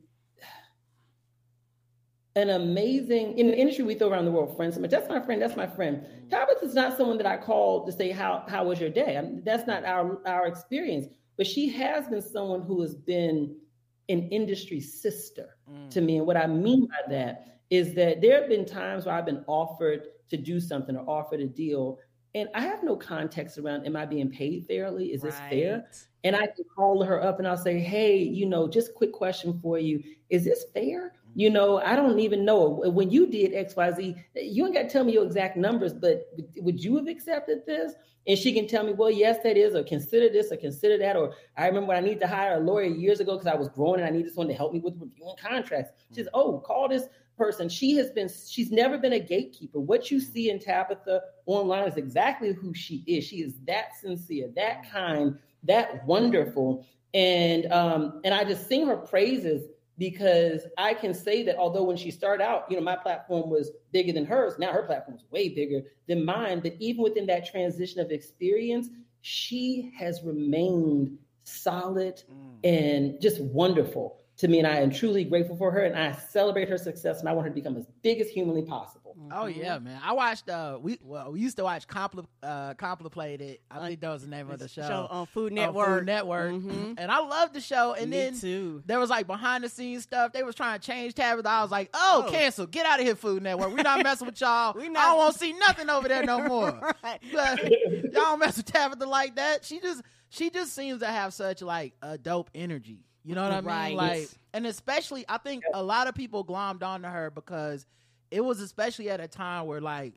an amazing in the industry we throw around the world friends. That's my friend. That's my friend. Tabitha's not someone that I call to say how how was your day. I mean, that's not our our experience. But she has been someone who has been an industry sister Mm. to me. And what I mean by that is that there have been times where I've been offered to do something or offered a deal, And I have no context around am I being paid fairly? Is this fair? And I can call her up and I'll say, hey, you know, just quick question for you. Is this fair? Mm-hmm. You know, I don't even know. When you did XYZ, you ain't got to tell me your exact numbers, but would you have accepted this? And she can tell me, well, yes, that is, or consider this, or consider that. Or I remember when I need to hire a lawyer years ago because I was growing and I needed someone to help me with reviewing contracts. She says, mm-hmm. oh, call this person. She has been, she's never been a gatekeeper. What you see in Tabitha online is exactly who she is. She is that sincere, that kind, that wonderful. And um, and I just sing her praises because I can say that although when she started out, you know, my platform was bigger than hers, now her platform is way bigger than mine. But even within that transition of experience, she has remained solid and just wonderful to me. And I am truly grateful for her and I celebrate her success and I want her to become as big as humanly possible. Oh yeah, man. I watched uh we well we used to watch Compl uh Complicated. I think that was the name of the show. Show on Food on Network. Food Network. Mhm. And I loved the show. And Me then too. there was like behind the scenes stuff. They was trying to change Tabitha. I was like, oh, Oh. cancel. Get out of here, Food Network. We're not messing with y'all. We I don't want to see nothing over there no more. Right. But y'all don't mess with Tabitha like that. She just she just seems to have such like a dope energy. You know what I mean? Right. Like and especially I think a lot of people glommed onto her because it was especially at a time where like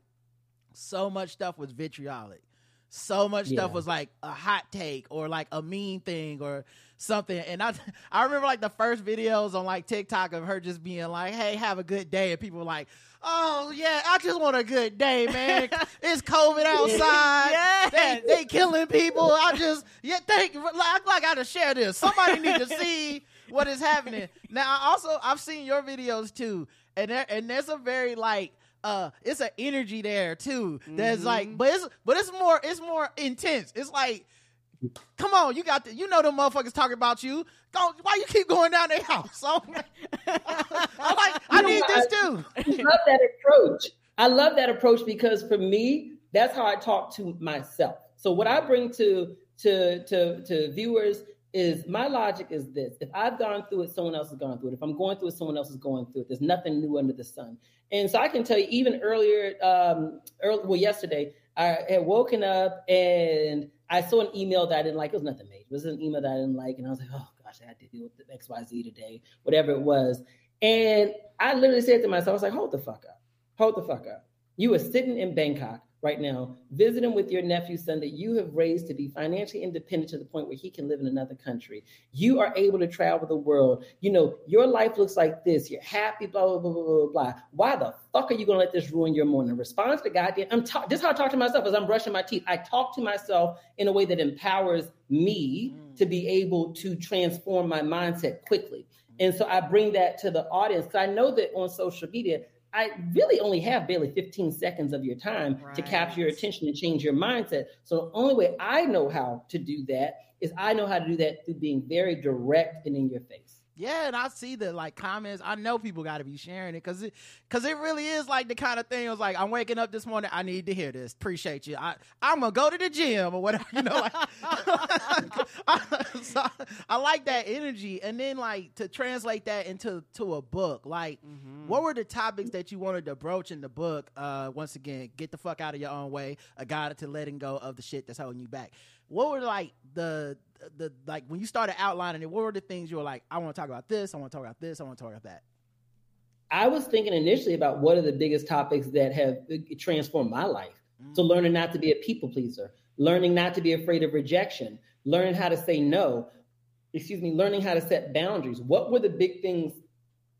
so much stuff was vitriolic. So much stuff was like a hot take or like a mean thing or something. And I I remember like the first videos on like TikTok of her just being like, "Hey, have a good day," and people were like, "Oh yeah, I just want a good day, man. it's COVID outside. Yes. They, they killing people. I just yeah, thank you. Like, I got to share this. Somebody need to see what is happening. Now, I also I've seen your videos too, and there, and there's a very like uh it's an energy there too. There's like but it's but it's more it's more intense. It's like Come on, you got the, you know them motherfuckers talking about you. Go, why you keep going down their house? I'm like, I need this too. I love that approach. I love that approach because for me, that's how I talk to myself. So what I bring to to to to viewers is my logic is this: if I've gone through it, someone else has gone through it. If I'm going through it, someone else is going through it. There's nothing new under the sun. And so I can tell you, even earlier, um, early, well, yesterday, I had woken up and I saw an email that I didn't like. It was nothing major. It was an email that I didn't like, and I was like, oh gosh, I had to deal with the X Y Z today, whatever it was. And I literally said to myself, I was like, hold the fuck up. Hold the fuck up. You were sitting in Bangkok right now, visiting with your nephew son that you have raised to be financially independent to the point where he can live in another country. You are able to travel the world. You know, your life looks like this. You're happy, blah, blah, blah, blah, blah, blah. Why the fuck are you going to let this ruin your morning? Response to goddamn, I'm ta- this is how I talk to myself as I'm brushing my teeth. I talk to myself in a way that empowers me mm. to be able to transform my mindset quickly. And so I bring that to the audience because I know that on social media, I really only have barely 15 seconds of your time to capture your attention and change your mindset. So the only way I know how to do that is I know how to do that through being very direct and in your face. Yeah, and I see the like comments. I know people got to be sharing it because it because it really is like the kind of thing. It was like I'm waking up this morning. I need to hear this. Appreciate you. I I'm gonna go to the gym or whatever. You know, like I, so I like that energy. And then like to translate that into to a book. Like, what were the topics that you wanted to broach in the book? Uh, once again, get the fuck out of your own way. A guide to letting go of the shit that's holding you back. What were like the the like when you started outlining it? What were the things you were like? I want to talk about this. I want to talk about this. I want to talk about that. I was thinking initially about what are the biggest topics that have uh, transformed my life. So mm. learning not to be a people pleaser, learning not to be afraid of rejection, learning how to say no, excuse me, learning how to set boundaries. What were the big things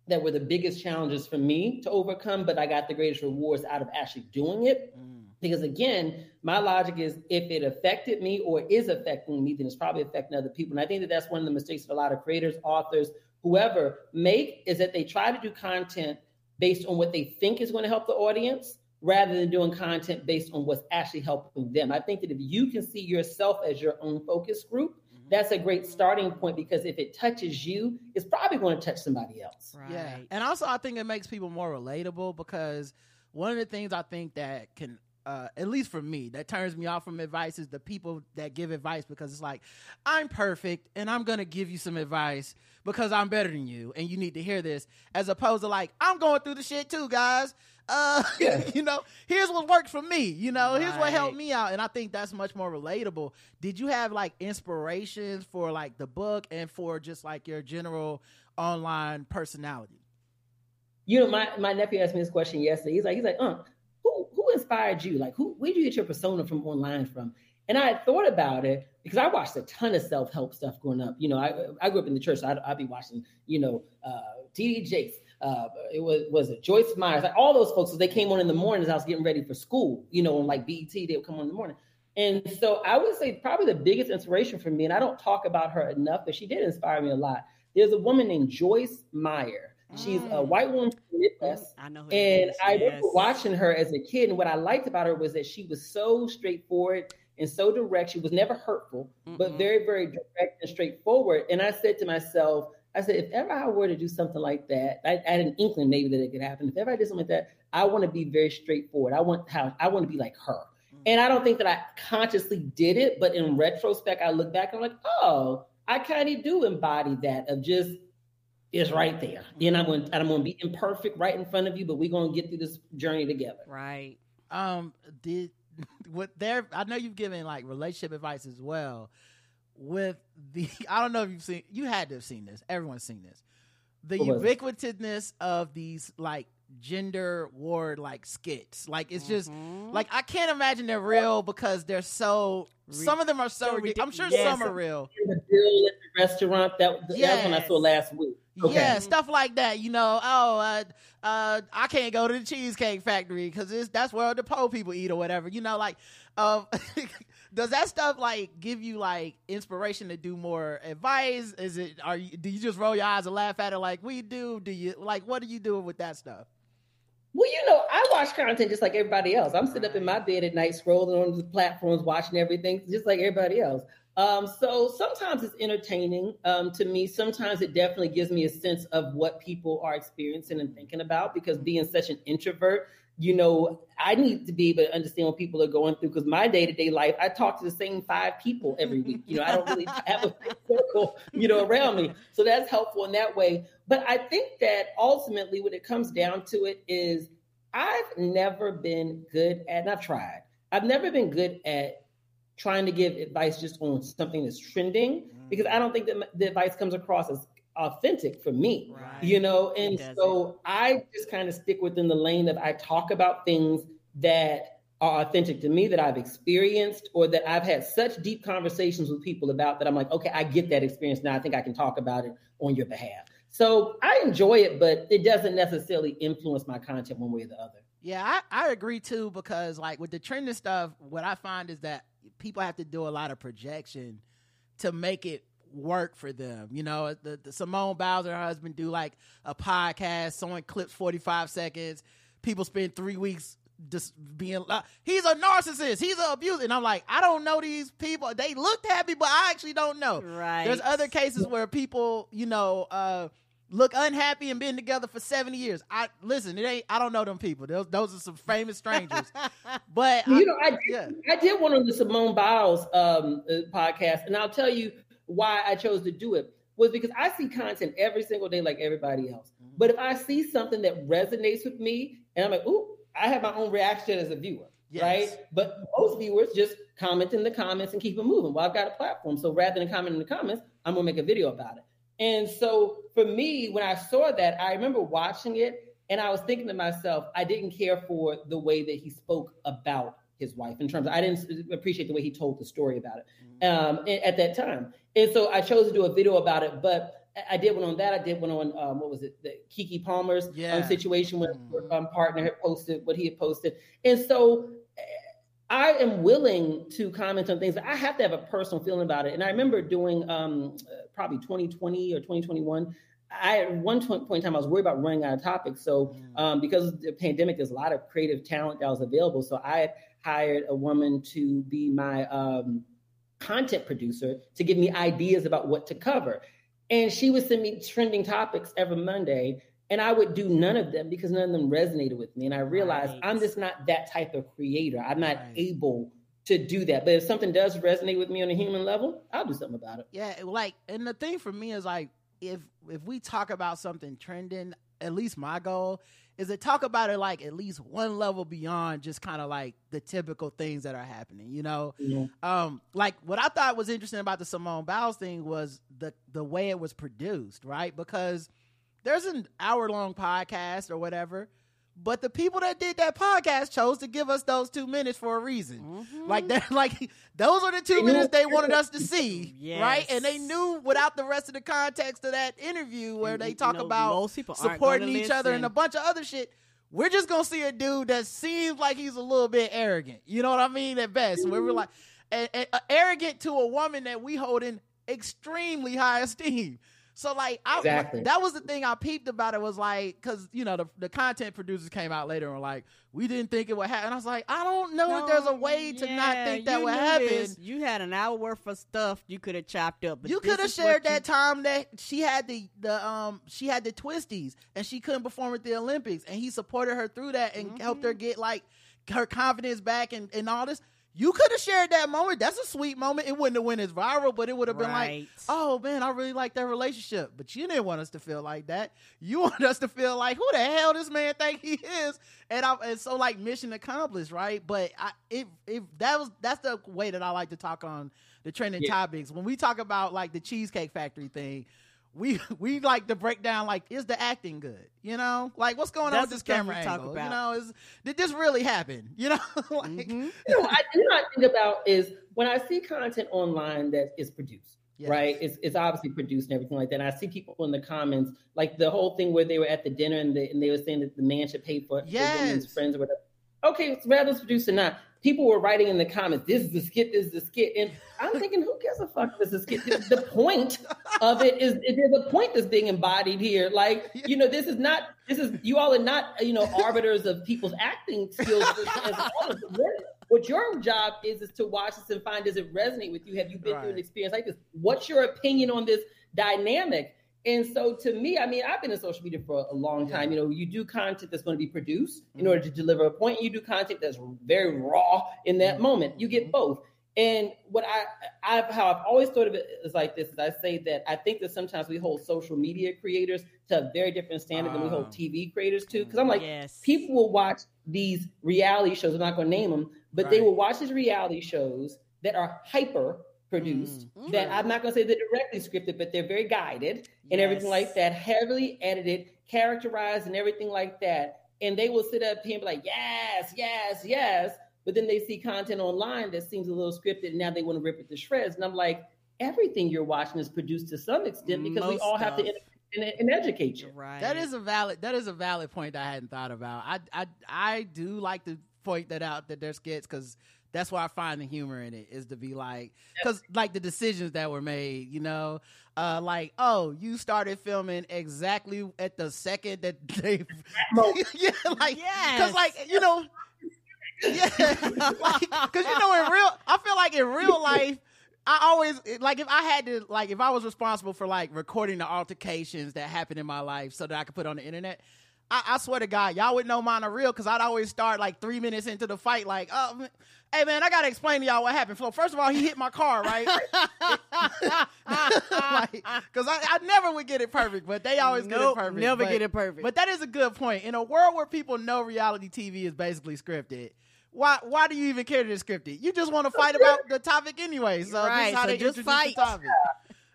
that were the biggest challenges for me to overcome, but I got the greatest rewards out of actually doing it? Mm. Because again, my logic is if it affected me or is affecting me, then it's probably affecting other people. And I think that that's one of the mistakes that a lot of creators, authors, whoever make is that they try to do content based on what they think is going to help the audience rather than doing content based on what's actually helping them. I think that if you can see yourself as your own focus group, mm-hmm. that's a great starting point because if it touches you, it's probably going to touch somebody else. Right. Yeah, and also I think it makes people more relatable because one of the things I think that can uh, at least for me, that turns me off from advice is the people that give advice because it's like, I'm perfect and I'm gonna give you some advice because I'm better than you and you need to hear this, as opposed to like, I'm going through the shit too, guys. Uh, Yeah. you know, here's what worked for me. You know, here's what helped me out, and I think that's much more relatable. Did you have like inspirations for like the book and for just like your general online personality? You know, my, my nephew asked me this question yesterday. He's like, he's like, uh, who who inspired you? Like, who where did you get your persona from online from? And I had thought about it because I watched a ton of self help stuff growing up. You know, I I grew up in the church, so I'd, I'd be watching, you know, uh, T.D. Jakes. Uh, it was was it Joyce Myers, like all those folks. So they came on in the mornings. I was getting ready for school. You know, on like BET, they would come on in the morning. And so I would say probably the biggest inspiration for me, and I don't talk about her enough, but she did inspire me a lot. There's a woman named Joyce Meyer. She's a Mm. white woman from the Midwest. I know. And is, I yes. remember watching her as a kid, and what I liked about her was that she was so straightforward and so direct. She was never hurtful, but Mm-mm. very, very direct and straightforward. And I said to myself, I said, if ever I were to do something like that, I, I had an inkling maybe that it could happen. If ever I did something like that, I want to be very straightforward. I want how I want to be like her. And I don't think that I consciously did it, but in retrospect, I look back and I'm like, oh, I kind of do embody that of just it's right there. Then I'm going, to I'm going to be imperfect right in front of you, but we're going to get through this journey together. Right. Um, did what there? I know you've given like relationship advice as well. With the, I don't know if you've seen. You had to have seen this. Everyone's seen this. The What ubiquitousness of these like gender war like skits. Like it's just Mhm. like I can't imagine they're real because they're so. Some of them are so. so ridiculous. I'm sure ridiculous. some are real. In the bill at the restaurant, that, that's when I saw last week. Okay. Yeah, stuff like that. You know, oh, uh, uh, I can't go to the cheesecake factory because that's where the poor people eat or whatever. You know, like, um, does that stuff like give you like inspiration to do more advice? Is it are you do you just roll your eyes and laugh at it like we do? Do you like what are you doing with that stuff? Well, you know, I watch content just like everybody else. I'm sitting up in my bed at night scrolling on the platforms, watching everything just like everybody else. Um, so sometimes it's entertaining um, to me. Sometimes it definitely gives me a sense of what people are experiencing and thinking about because being such an introvert, you know, I need to be able to understand what people are going through because my day to day life, I talk to the same five people every week. You know, I don't really have a circle, you know, around me. So that's helpful in that way. But I think that ultimately, when it comes down to it, is I've never been good at, and I've tried, I've never been good at trying to give advice just on something that's trending because I don't think that the advice comes across as authentic for me Right. you know? And so i just kind of stick within the lane that i talk about things that are authentic to me that i've experienced or that i've had such deep conversations with people about that i'm like okay i get that experience. Now i think i can talk about it on your behalf. So i enjoy it but it doesn't necessarily influence my content one way or the other. Yeah, I, I agree too because like with the trending stuff, what I find is that people have to do a lot of projection to make it work for them. You know, the, the Simone Biles and her husband do like a podcast, someone clips 45 seconds, people spend three weeks just being like, he's a narcissist, he's an abuser. And I'm like, I don't know these people. They looked happy, but I actually don't know. Right. There's other cases where people, you know, uh, look unhappy and been together for 70 years. I listen, it ain't I don't know them people. Those those are some famous strangers. but you know, I did, yeah. I did one on the Simone Biles um, uh, podcast, and I'll tell you why I chose to do it was because I see content every single day, like everybody else. Mm-hmm. But if I see something that resonates with me, and I'm like, "Ooh," I have my own reaction as a viewer, Yes. right? But most viewers just comment in the comments and keep it moving. Well, I've got a platform, so rather than comment in the comments, I'm gonna make a video about it. And so for me, when I saw that, I remember watching it and I was thinking to myself, I didn't care for the way that he spoke about his wife in terms of, I didn't appreciate the way he told the story about it um, at that time. And so I chose to do a video about it, but I- did one on that. I did one on, um, what was it, the Keke Palmer's um, situation where Mhm. her um, partner had posted what he had posted. And so eh, I am willing to comment on things, but I have to have a personal feeling about it. And I remember doing um, probably 2020 or 2021. I at one point in time I was worried about running out of topics. So um, because of the pandemic, there's a lot of creative talent that was available. So I hired a woman to be my um, content producer to give me ideas about what to cover. And she would send me trending topics every Monday. and I would do none of them because none of them resonated with me. And I realized Right. I'm just not that type of creator. I'm not Right. able to do that. But if something does resonate with me on a human level, I'll do something about it. Yeah, like, and the thing for me is like, if if we talk about something trending, at least my goal is to talk about it like at least one level beyond just kind of like the typical things that are happening. You know, um, like what I thought was interesting about the Simone Biles thing was the the way it was produced, right? Because there's an hour long podcast or whatever, but the people that did that podcast chose to give us those two minutes for a reason. Like that, like those are the two minutes they they wanted us to see, right? And they knew without the rest of the context of that interview where And, they you talk know, about most people aren't supporting gonna each other and a bunch of other shit. We're just gonna see a dude that seems like he's a little bit arrogant. You know what I mean? At best, where we're like and, and, uh, arrogant to a woman that we hold in extremely high esteem. So like, I, Exactly. that was the thing I peeped about it was like, because you know the the content producers came out later and were like, we didn't think it would happen. And I was like, I don't know if there's a way to not think that would happen. this. You had an hour worth of stuff you could have chopped up. But You could have is what shared you- that time that she had the the um she had the twisties and she couldn't perform at the Olympics and he supported her through that and helped Mm-hmm. her get like her confidence back and, and all this. You could have shared that moment. That's a sweet moment. It wouldn't have went as viral, but it would have been like, oh man, I really like that relationship. But you didn't want us to feel like that. You want us to feel like who the hell this man think he is. And I and so like mission accomplished, right? But I if if that was that's the way that I like to talk on the trending Yeah. topics. When we talk about like the Cheesecake Factory thing, we we like to break down like is the acting good? You know, like what's going on with this camera we talk angle? You know, is did this really happen? You know, like Mhm. you know, I do not think about is when I see content online that is produced, Yes. right? It's, it's obviously produced and everything like that. And I see people in the comments, like the whole thing where they were at the dinner and they, and they were saying that the man should pay for the woman's friends or whatever. Okay, it's rather it's produced or not. People were writing in the comments, this is the skit, this is the skit. And I'm thinking, who gives a fuck it's a skit? The, point of it is, there's a point that's being embodied here. Like, you know, this is not, this is, you all are not, you know, arbiters of people's acting skills. What- What your job is is to watch this and find does it resonate with you? Have you been through an experience like this? What's your opinion on this dynamic? And so to me, I mean, I've been in social media for a long time. You know, you do content that's going to be produced in order to deliver a point. You do content that's very raw in that moment. You get both. And what I, I've, how I've always thought of it is like this: is I say that I think that sometimes we hold social media creators to a very different standard than we Ah. hold TV creators to. Because I'm like, yes. people will watch these reality shows. I'm not going to name them, but they will watch these reality shows that are hyper produced. Mm. That I'm not going to say they're directly scripted, but they're very guided and everything like that, heavily edited, characterized, and everything like that. And they will sit up here and be like, yes, yes, yes. But then they see content online that seems a little scripted, and now they want to rip it to shreds. And I'm like, everything you're watching is produced to some extent because we Most all have to stuff. and, and, and educate you. Right. That is a valid that is a valid point that I hadn't thought about. I I I do like to point that out that there's skits because that's where I find the humor in it is to be like because like the decisions that were made, you know, uh, like oh you started filming exactly at the second that they yeah like because Yes. like you know yeah like because you know in real I feel like in real life. I always like if I had to like if I was responsible for like recording the altercations that happened in my life so that I could put on the internet. I, I swear to God, y'all would know mine are real because I'd always start like three minutes into the fight, like, oh, hey man, I gotta explain to y'all what happened. So first of all, he hit my car, right? Because I, I never would get it perfect, but they always get it perfect. never But- get it perfect. But that is a good point. In a world where people know reality TV is basically scripted, why why do you even care that it's scripted? You just want to fight about the topic anyway. So this Right, is how so they just introduce fight. the topic.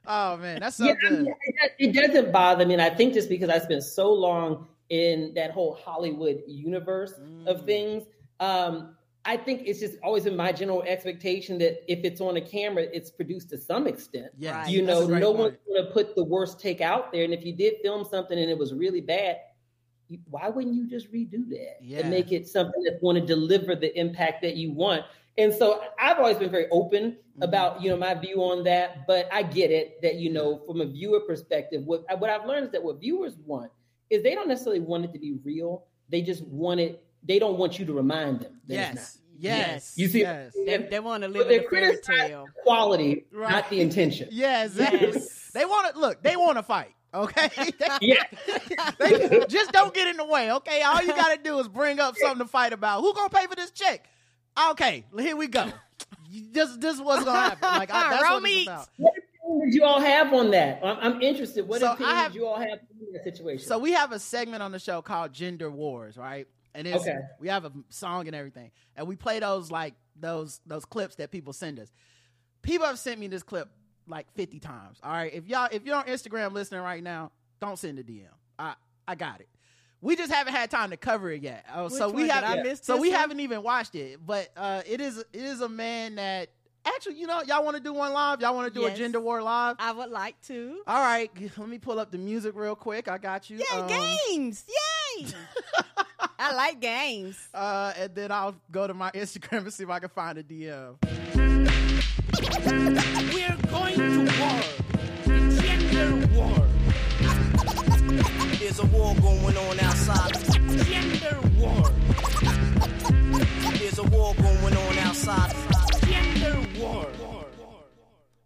Oh man, that's so Yeah, I good. mean, it, it doesn't bother me. And I think just because I spent so long in that whole Hollywood universe Mm. of things, um, I think it's just always been my general expectation that if it's on a camera, it's produced to some extent. Yeah, Right. You know, a great no point. one's going to put the worst take out there. And if you did film something and it was really bad, why wouldn't you just redo that Yeah. and make it something that's going to deliver the impact that you want? And so I've always been very open Mm-hmm. about you know my view on that, but I get it that you know from a viewer perspective, what what I've learned is that what viewers want is they don't necessarily want it to be real. They just want it. They don't want you to remind them. That Yes, it's yes, You see- yes. They, they want to live But in they're a fairy criticizing tale. the quality, Right. not the intention. Yeah, exactly. Yes. They want to look. They want to fight. Okay, Yeah. They- just don't get in the way. Okay, all you got to do is bring up something to fight about. Who gonna pay for this check? Okay, here we go. This this is what's gonna happen. Like I, that's what it's Romeats. about. What opinion did you all have on that? I'm, I'm interested. What So I opinion have- did you all have on that situation? So we have a segment on the show called Gender Wars, right? And it's, Okay. we have a song and everything, and we play those like those those clips that people send us. People have sent me this clip like fifty times. All right, if y'all if you're on Instagram listening right now, don't send a DM. I I got it. We just haven't had time to cover it yet. Oh, so we have I so we one? haven't even watched it. But uh, it is it is a man that actually you know y'all want to do one live. Y'all want to do Yes. a gender war live. I would like to. All right, let me pull up the music real quick. I got you. Yay, Um, games! Yay! I like games. Uh, and then I'll go to my Instagram and see if I can find a DM. We're going to war. Gender war. There's a war going on outside. Gender war. There's a war going on outside.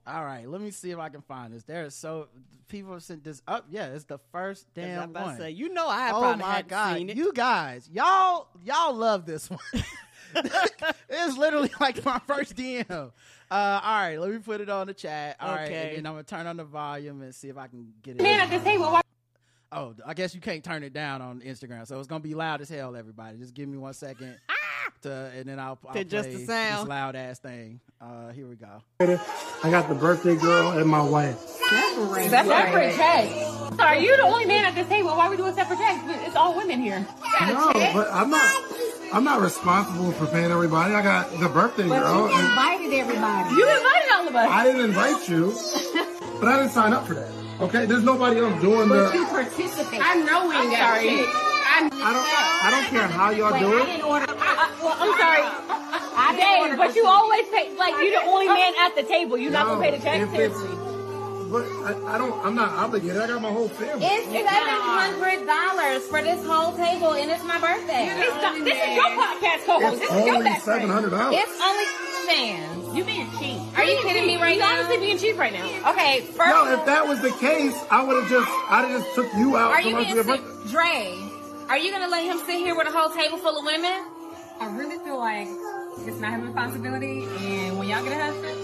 Gender war. All right, let me see if I can find this. There is so people have sent this up. Yeah, it's the first 'Cause I'm damn about one. to say, you know, I oh probably my hadn't god, seen it. you guys, y'all, y'all love this one. it's literally like my first DM. Uh, all right, let me put it on the chat. All right, Okay. and then I'm gonna turn on the volume and see if I can get it. Man at the table. Why- Oh, I guess you can't turn it down on Instagram, so it's gonna be loud as hell. Everybody, just give me one second, to, and then I'll, I'll To just the play sound. this loud ass thing. Uh, here we go. I got the birthday girl and my wife. Separate checks. So are you the only man at this table? Why are we doing separate checks? It's all women here. No, but I'm not. I'm not responsible for paying everybody. I got the birthday girl. and invited everybody. You invited all of us. I didn't invite you, but I didn't sign up for that. Okay, there's nobody else doing the. participate. I know we ain't got shit. I, I don't. I don't care how y'all do I it. Didn't order. I, I, well, I'm sorry. I Dave, but you always pay. Like you're the only man at the table. You not No, gonna pay the check if it's- seriously. But I, I don't. I'm not obligated. I got my whole family. It's seven hundred dollars for this whole table, and it's my birthday. It's not, this is your podcast co-host. It's This is your only best seven friend. hundred dollars. It's only fans. You being cheap. Are you kidding me right you now? honestly being cheap right now. Okay, first, No, if that was the case, I would have just. I'd have just took you out are for you my being your sick? birthday. Dre, are you gonna let him sit here with a whole table full of women? I really feel like it's not his responsibility, and when y'all get a husband,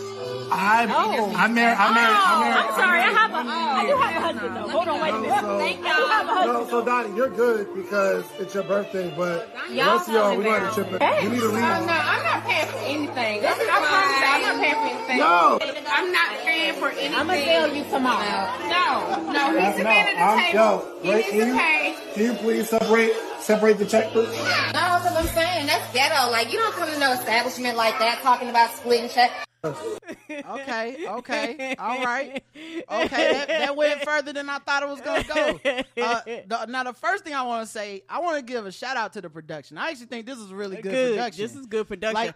I'm. Oh. I'm married. I'm married. I'm married. I'm sorry, I have a, I do have a husband though. Hold on, wait a minute. So- Thank I have a y'all. husband. No, so Donnie, you're good because it's your birthday, but the Y'all rest of y'all, we know gonna have to chip in. You need to leave. I'm not paying for anything. This is I promise you, I'm not paying for anything. No. I'm not paying for anything. I'm gonna tell you tomorrow. No, no, he's the No, man at the I'm- table. yo, he wait, needs can to you- pay. Can you please separate separate the checkbook? No, that's what I'm saying. That's ghetto. Like, you don't come to no establishment like that talking about splitting check. Okay, okay, all right, okay. That, that went further than I thought it was gonna go. Uh, the, now, the first thing I want to say, I want to give a shout out to the production. I actually think this is really good, Good. production. This is good production. Like,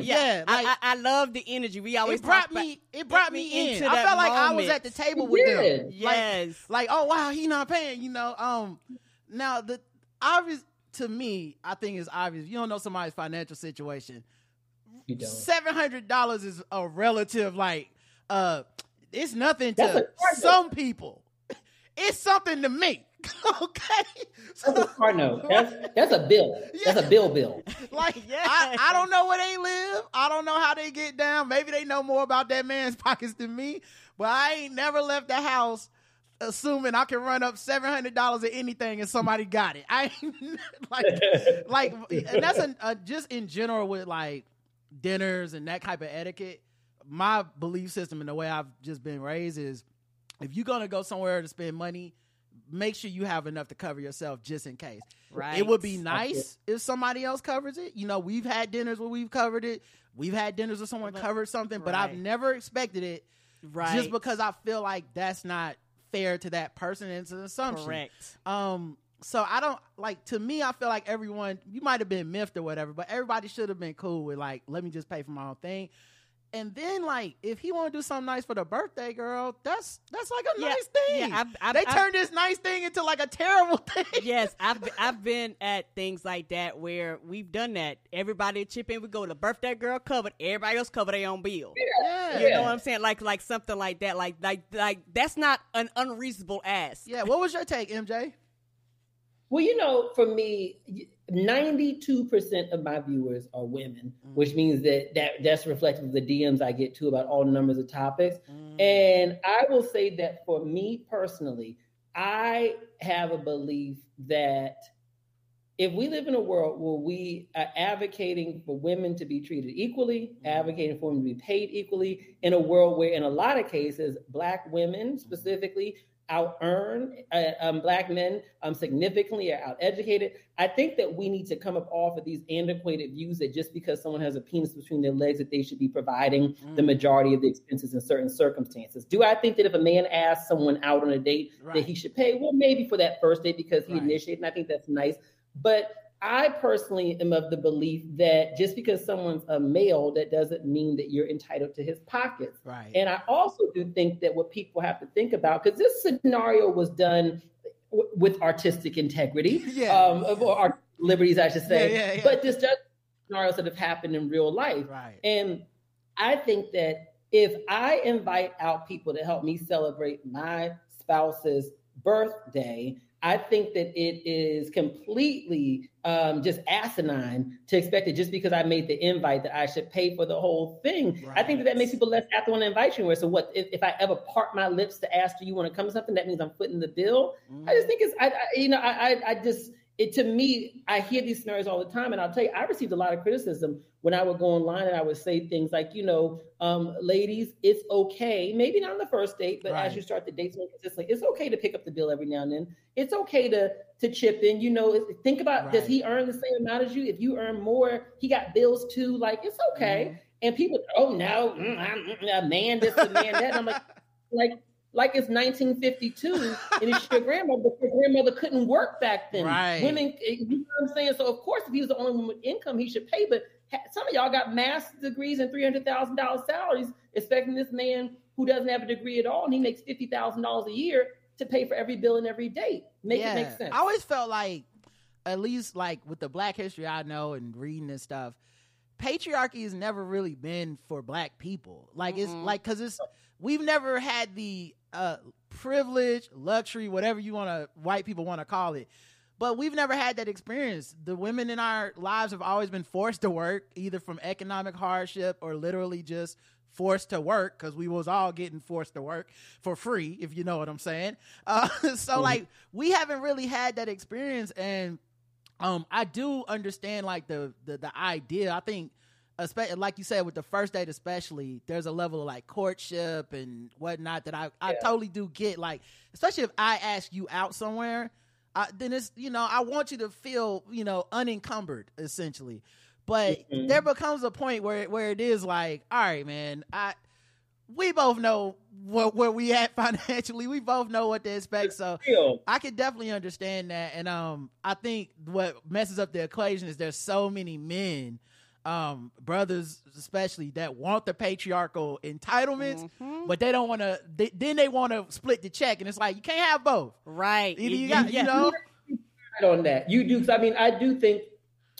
yeah, I, like I, I love the energy. We always it brought talk about- me. It brought me, me in. into I felt like I was at the table with them. did. Like- Yes. Like, oh wow, he not paying. You know. Um. Now the obvious to me, I think is obvious. You don't know somebody's financial situation. You don't. Seven hundred dollars is a relative. Like, uh, it's nothing That's to some people. It's something to me. okay. That's a car note. That's that's a bill. That's a bill bill. Like Yeah. I, I don't know where they live. I don't know how they get down. Maybe they know more about that man's pockets than me. But I ain't never left the house assuming I can run up seven hundred dollars of anything and somebody got it. I ain't like like and that's a, a, just in general with like dinners and that type of etiquette. My belief system and the way I've just been raised is if you're gonna go somewhere to spend money, make sure you have enough to cover yourself just in case. Right. It would be nice if somebody else covers it. You know, we've had dinners where we've covered it. We've had dinners where someone covered something, but I've never expected it Right. just because I feel like that's not fair to that person. It's an assumption. Correct. Um, so I don't like to me. I feel like everyone you might have been miffed or whatever, but everybody should have been cool with like, let me just pay for my own thing. And then like if he want to do something nice for the birthday girl, that's that's like a Yeah, nice thing. yeah, I've- I've- they I've- turned this nice thing into like a terrible thing. yes, I've been- I've been at things like that where we've done that. Everybody chip in. We go the birthday girl covered. Everybody else cover their own bill. Yeah. You know what I'm saying? Like like something like that. Like like like that's not an unreasonable ask. Yeah, what was your take, MJ? Well, you know, for me, 92% of my viewers are women, Mm. which means that, that that's reflective of the DMs I get too about all numbers of topics. Mm. And I will say that for me personally, I have a belief that if we live in a world where we are advocating for women to be treated equally, advocating for them to be paid equally, in a world where, in a lot of cases, Black women specifically out earn uh, um, Black men um, significantly, are out educated, I think that we need to come up off of these antiquated views that just because someone has a penis between their legs, that they should be providing the majority of the expenses in certain circumstances. Do I think that if a man asks someone out on a date Right. that he should pay? Well, maybe for that first date because he Right. initiated, and I think that's nice. But I personally am of the belief that just because someone's a male, that doesn't mean that you're entitled to his pockets. Right. And I also do think that what people have to think about, because this scenario was done w- with artistic integrity, Yeah. um, or art liberties, I should say. Yeah, yeah, yeah. But this does scenarios that have happened in real life. Right. And I think that if I invite out people to help me celebrate my spouse's birthday, I think that it is completely um, just asinine to expect it just because I made the invite that I should pay for the whole thing. I think that that makes people less apt to want to invite you. Where so what if, if I ever part my lips to ask do you want to come to something? That means I'm footing the bill. I just think it's I, I you know I, I I just it to me I hear these scenarios all the time, and I'll tell you I received a lot of criticism when I would go online and I would say things like you know um, ladies it's okay maybe not on the first date but Right. as you start the dates more consistently it's okay to pick up the bill every now and then it's okay to to chip in you know think about does he earn the same amount as you if you earn more he got bills too like it's okay Mm-hmm. and people oh no mm, I'm, mm, a man this a man that and I'm like like like it's 1952 and it's your grandmother. but Your grandmother couldn't work back then. Right. Women, eh, you know what I'm saying? So of course, if he was the only one with income, he should pay. But some of y'all got master's degrees and three hundred thousand dollars salaries, expecting this man who doesn't have a degree at all and he makes fifty thousand dollars a year to pay for every bill and every date. Make it make sense. I always felt like, at least like with the black history I know and reading and stuff, patriarchy has never really been for black people. Like it's like because it's we've never had the uh privilege, luxury, whatever you want to white people want to call it. But we've never had that experience. The women in our lives have always been forced to work, either from economic hardship or literally just forced to work because we was all getting forced to work for free, if you know what I'm saying. Uh, so like we haven't really had that experience, and um, I do understand like the the, the idea. I think, especially like you said with the first date, especially there's a level of like courtship and whatnot that I I Yeah. totally do get. Like especially if I ask you out somewhere, I, then it's you know I want you to feel you know unencumbered essentially. But Mhm. there becomes a point where where it is like, all right, man, I we both know what where we at financially. We both know what to expect. So Still, I could definitely understand that. And um I think what messes up the equation is there's so many men, um, brothers especially, that want the patriarchal entitlements, Mm-hmm. but they don't want to. Then they want to split the check, and it's like you can't have both. Right. Either you got, you know, on that. You do. I mean, I do think,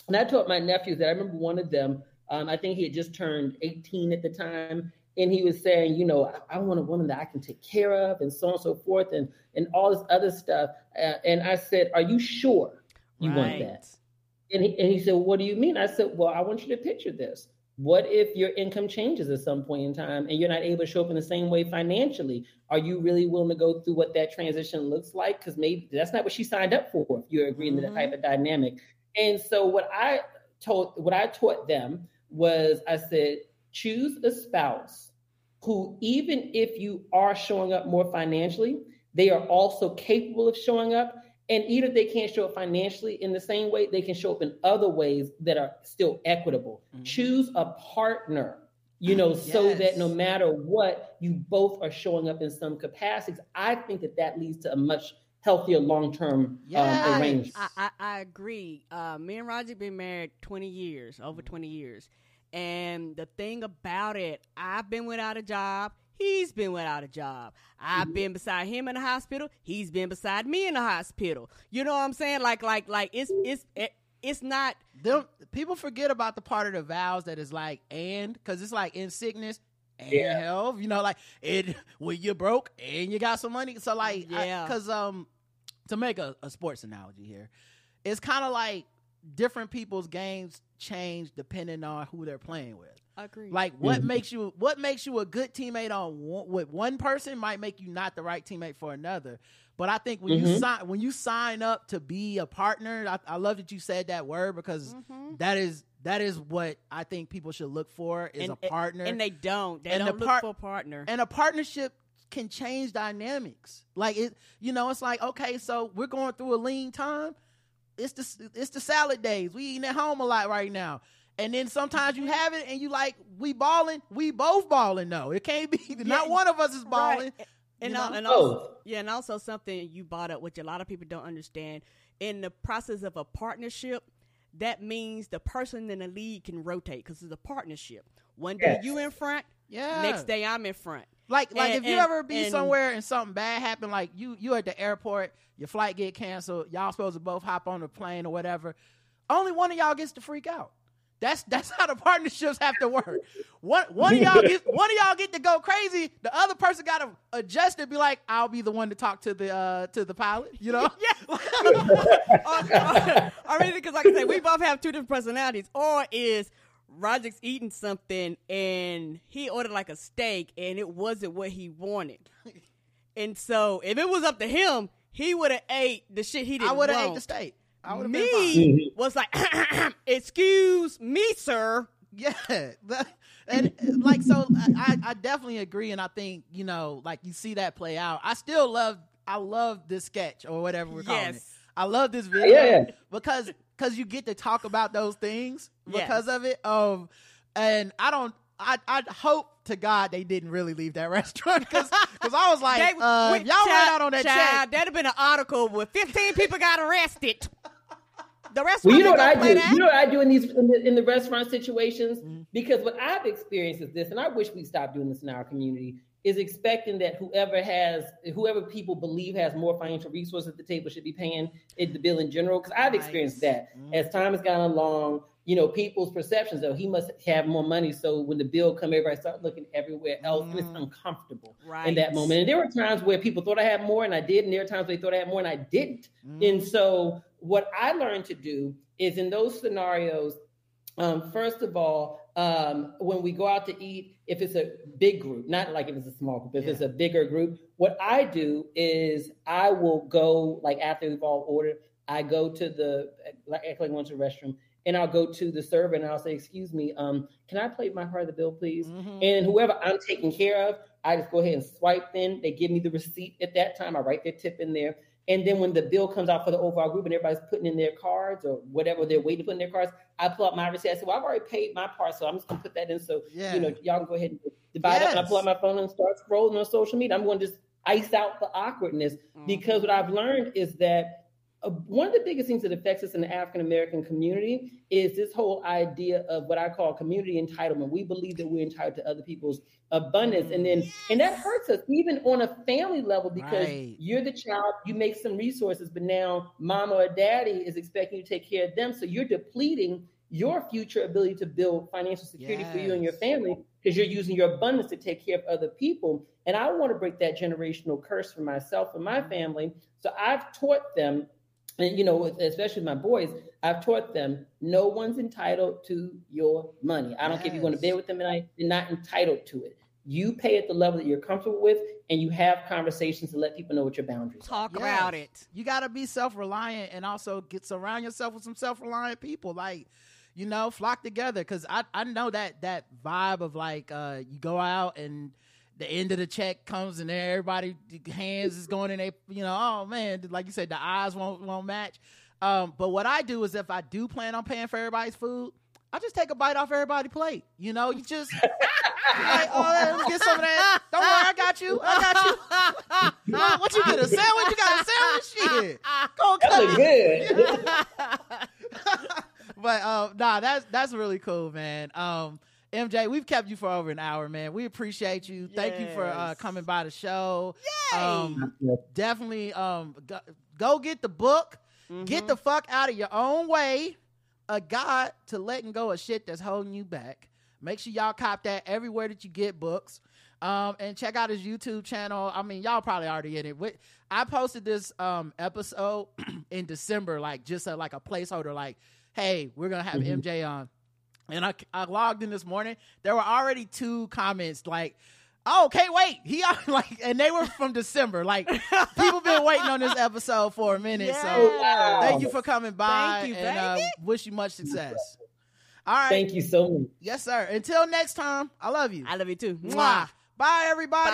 and I told my nephews that I remember one of them. Um, I think he had just turned 18 at the time, and he was saying, you know, I, I want a woman that I can take care of, and so on and so forth, and and all this other stuff. Uh, and I said, Are you sure you want that? And he, and he said, What do you mean? I said, Well, I want you to picture this. What if your income changes at some point in time and you're not able to show up in the same way financially? Are you really willing to go through what that transition looks like? Because maybe that's not what she signed up for if you're agreeing to that type mm-hmm. of dynamic. And so what I told what I taught them was I said, choose a spouse who, even if you are showing up more financially, they are also capable of showing up. And even if they can't show up financially in the same way, they can show up in other ways that are still equitable. Choose a partner, you know, so that no matter what, you both are showing up in some capacities. I think that that leads to a much healthier long term Yes. um, arrangement. I, I, I agree. Uh, me and Roger been married 20 years, over 20 years. And the thing about it, I've been without a job. He's been without a job. I've been beside him in the hospital. He's been beside me in the hospital. You know what I'm saying? Like, like, like it's it's it, it's not. Them, people forget about the part of the vows that is like and because it's like in sickness and Yeah. health. You know, like it when you're broke and you got some money. So like, Yeah. because um, to make a, a sports analogy here, it's kind of like different people's games change depending on who they're playing with. Agree. Like what Mhm. makes you what makes you a good teammate on one, with one person might make you not the right teammate for another. But I think when you Mhm. sign when you sign up to be a partner, I, I love that you said that word because that is that is what I think people should look for is and, a partner. and they don't. They And don't look part- for a partner. and a partnership can change dynamics. Like it, you know, it's like okay, so we're going through a lean time. It's the it's the salad days. We eating at home a lot right now. And then sometimes you have it and you like we balling, we both balling though. It can't be not one of us is balling. Right. And, you know? and Oh. also, yeah, and also something you brought up, which a lot of people don't understand. In the process of a partnership, that means the person in the lead can rotate because it's a partnership. One day Yes. you in front, Yeah. next day I'm in front. Like like And- if you and- ever be and- somewhere and something bad happen, like you you at the airport, your flight get canceled, y'all supposed to both hop on the plane or whatever. Only one of y'all gets to freak out. That's that's how the partnerships have to work. One one of y'all get one of y'all get to go crazy. The other person got to adjust and be like, "I'll be the one to talk to the uh to the pilot." You know? or, I mean, because like I said, we both have two different personalities. Or is Roger's eating something and he ordered like a steak and it wasn't what he wanted, and so if it was up to him, he would have ate the shit he didn't. I would have ate the steak. I would been. Me was like, excuse me, sir. Yeah, the- and like so, I, I definitely agree, and I think you know, like you see that play out. I still love, I love this sketch or whatever we're calling it. I love this video Yeah. because because you get to talk about those things Yes. because of it. Um, and I don't, I I hope to God they didn't really leave that restaurant because I was like, They- uh, y'all ran out on that child, check. That'd have been an article where 15 people got arrested. The restaurant Well, you know what I do. that. You know what I do in these in the, in the restaurant situations Mm-hmm. because what I've experienced is this, and I wish we stopped doing this in our community. Is expecting that whoever has whoever people believe has more financial resources at the table should be paying it, the bill in general. Because I've experienced that Mm-hmm. as time has gone along. You know, people's perceptions of he must have more money. So when the bill come, everybody start looking everywhere else, and it's Mm-hmm. uncomfortable Right. in that moment. And there were times where people thought I had more, and I did, and there were times where they thought I had more, and I didn't. And so, what I learned to do is in those scenarios, um, first of all, um, when we go out to eat, if it's a big group, not like if it's a small group, if it's a bigger group, what I do is I will go like after we've all ordered, I go to the like like I went to the restroom. And I'll go to the server and I'll say, "Excuse me, um, can I play my part of the bill, please?" Mm-hmm. And whoever I'm taking care of, I just go ahead and swipe in. They give me the receipt at that time. I write their tip in there. And then when the bill comes out for the overall group and everybody's putting in their cards or whatever they're waiting to put in their cards, I pull out my receipt. I say, Well, I've already paid my part, so I'm just gonna put that in. So Yeah. you know, y'all can go ahead and divide up. And I pull out my phone and start scrolling on social media. I'm going to just ice out the awkwardness mm-hmm. because what I've learned is that uh, one of the biggest things that affects us in the African American community is this whole idea of what I call community entitlement. We believe that we're entitled to other people's abundance, and then and that hurts us even on a family level because Right. you're the child, you make some resources, but now mama or daddy is expecting you to take care of them, so you're depleting your future ability to build financial security for you and your family because you're using your abundance to take care of other people. And I want to break that generational curse for myself and my family. So I've taught them, and you know, especially my boys, I've taught them no one's entitled to your money. I don't care if you want to bed with them and I, you're not entitled to it. You pay at the level that you're comfortable with, and you have conversations to let people know what your boundaries are. Talk Yes. about it. You got to be self reliant and also get surround yourself with some self reliant people. Like, you know, flock together because I I know that that vibe of like uh you go out and the end of the check comes and everybody hands is going in they you know oh man like you said the eyes won't won't match. Um, but what I do is if I do plan on paying for everybody's food, I just take a bite off everybody's plate. You know, you just like, oh, let me get some of that. Don't worry, I got you. I got you. what, what you get? A sandwich? You got a sandwich? Shit. Go That cut look it. good. but um, nah, that's that's really cool, man. Um, MJ, we've kept you for over an hour, man. We appreciate you. Thank you for uh, coming by the show. Yay! Um, definitely um, go, go get the book. Get the fuck out of your own way. A guide to letting go of shit that's holding you back. Make sure y'all cop that everywhere that you get books. Um, and check out his YouTube channel. I mean, y'all probably already in it. Wait, I posted this um episode in December, like just a, like a placeholder, like, hey, we're gonna have MJ on. And I, I logged in this morning. There were already two comments like, "Oh, can't wait." He like, and they were from December. Like, people been waiting on this episode for a minute. So, Yeah. thank you for coming by, Thank you, and uh, wish you much success. All right, Thank you so much. yes, sir. Until next time, I love you. I love you too. Mwah. Bye, everybody.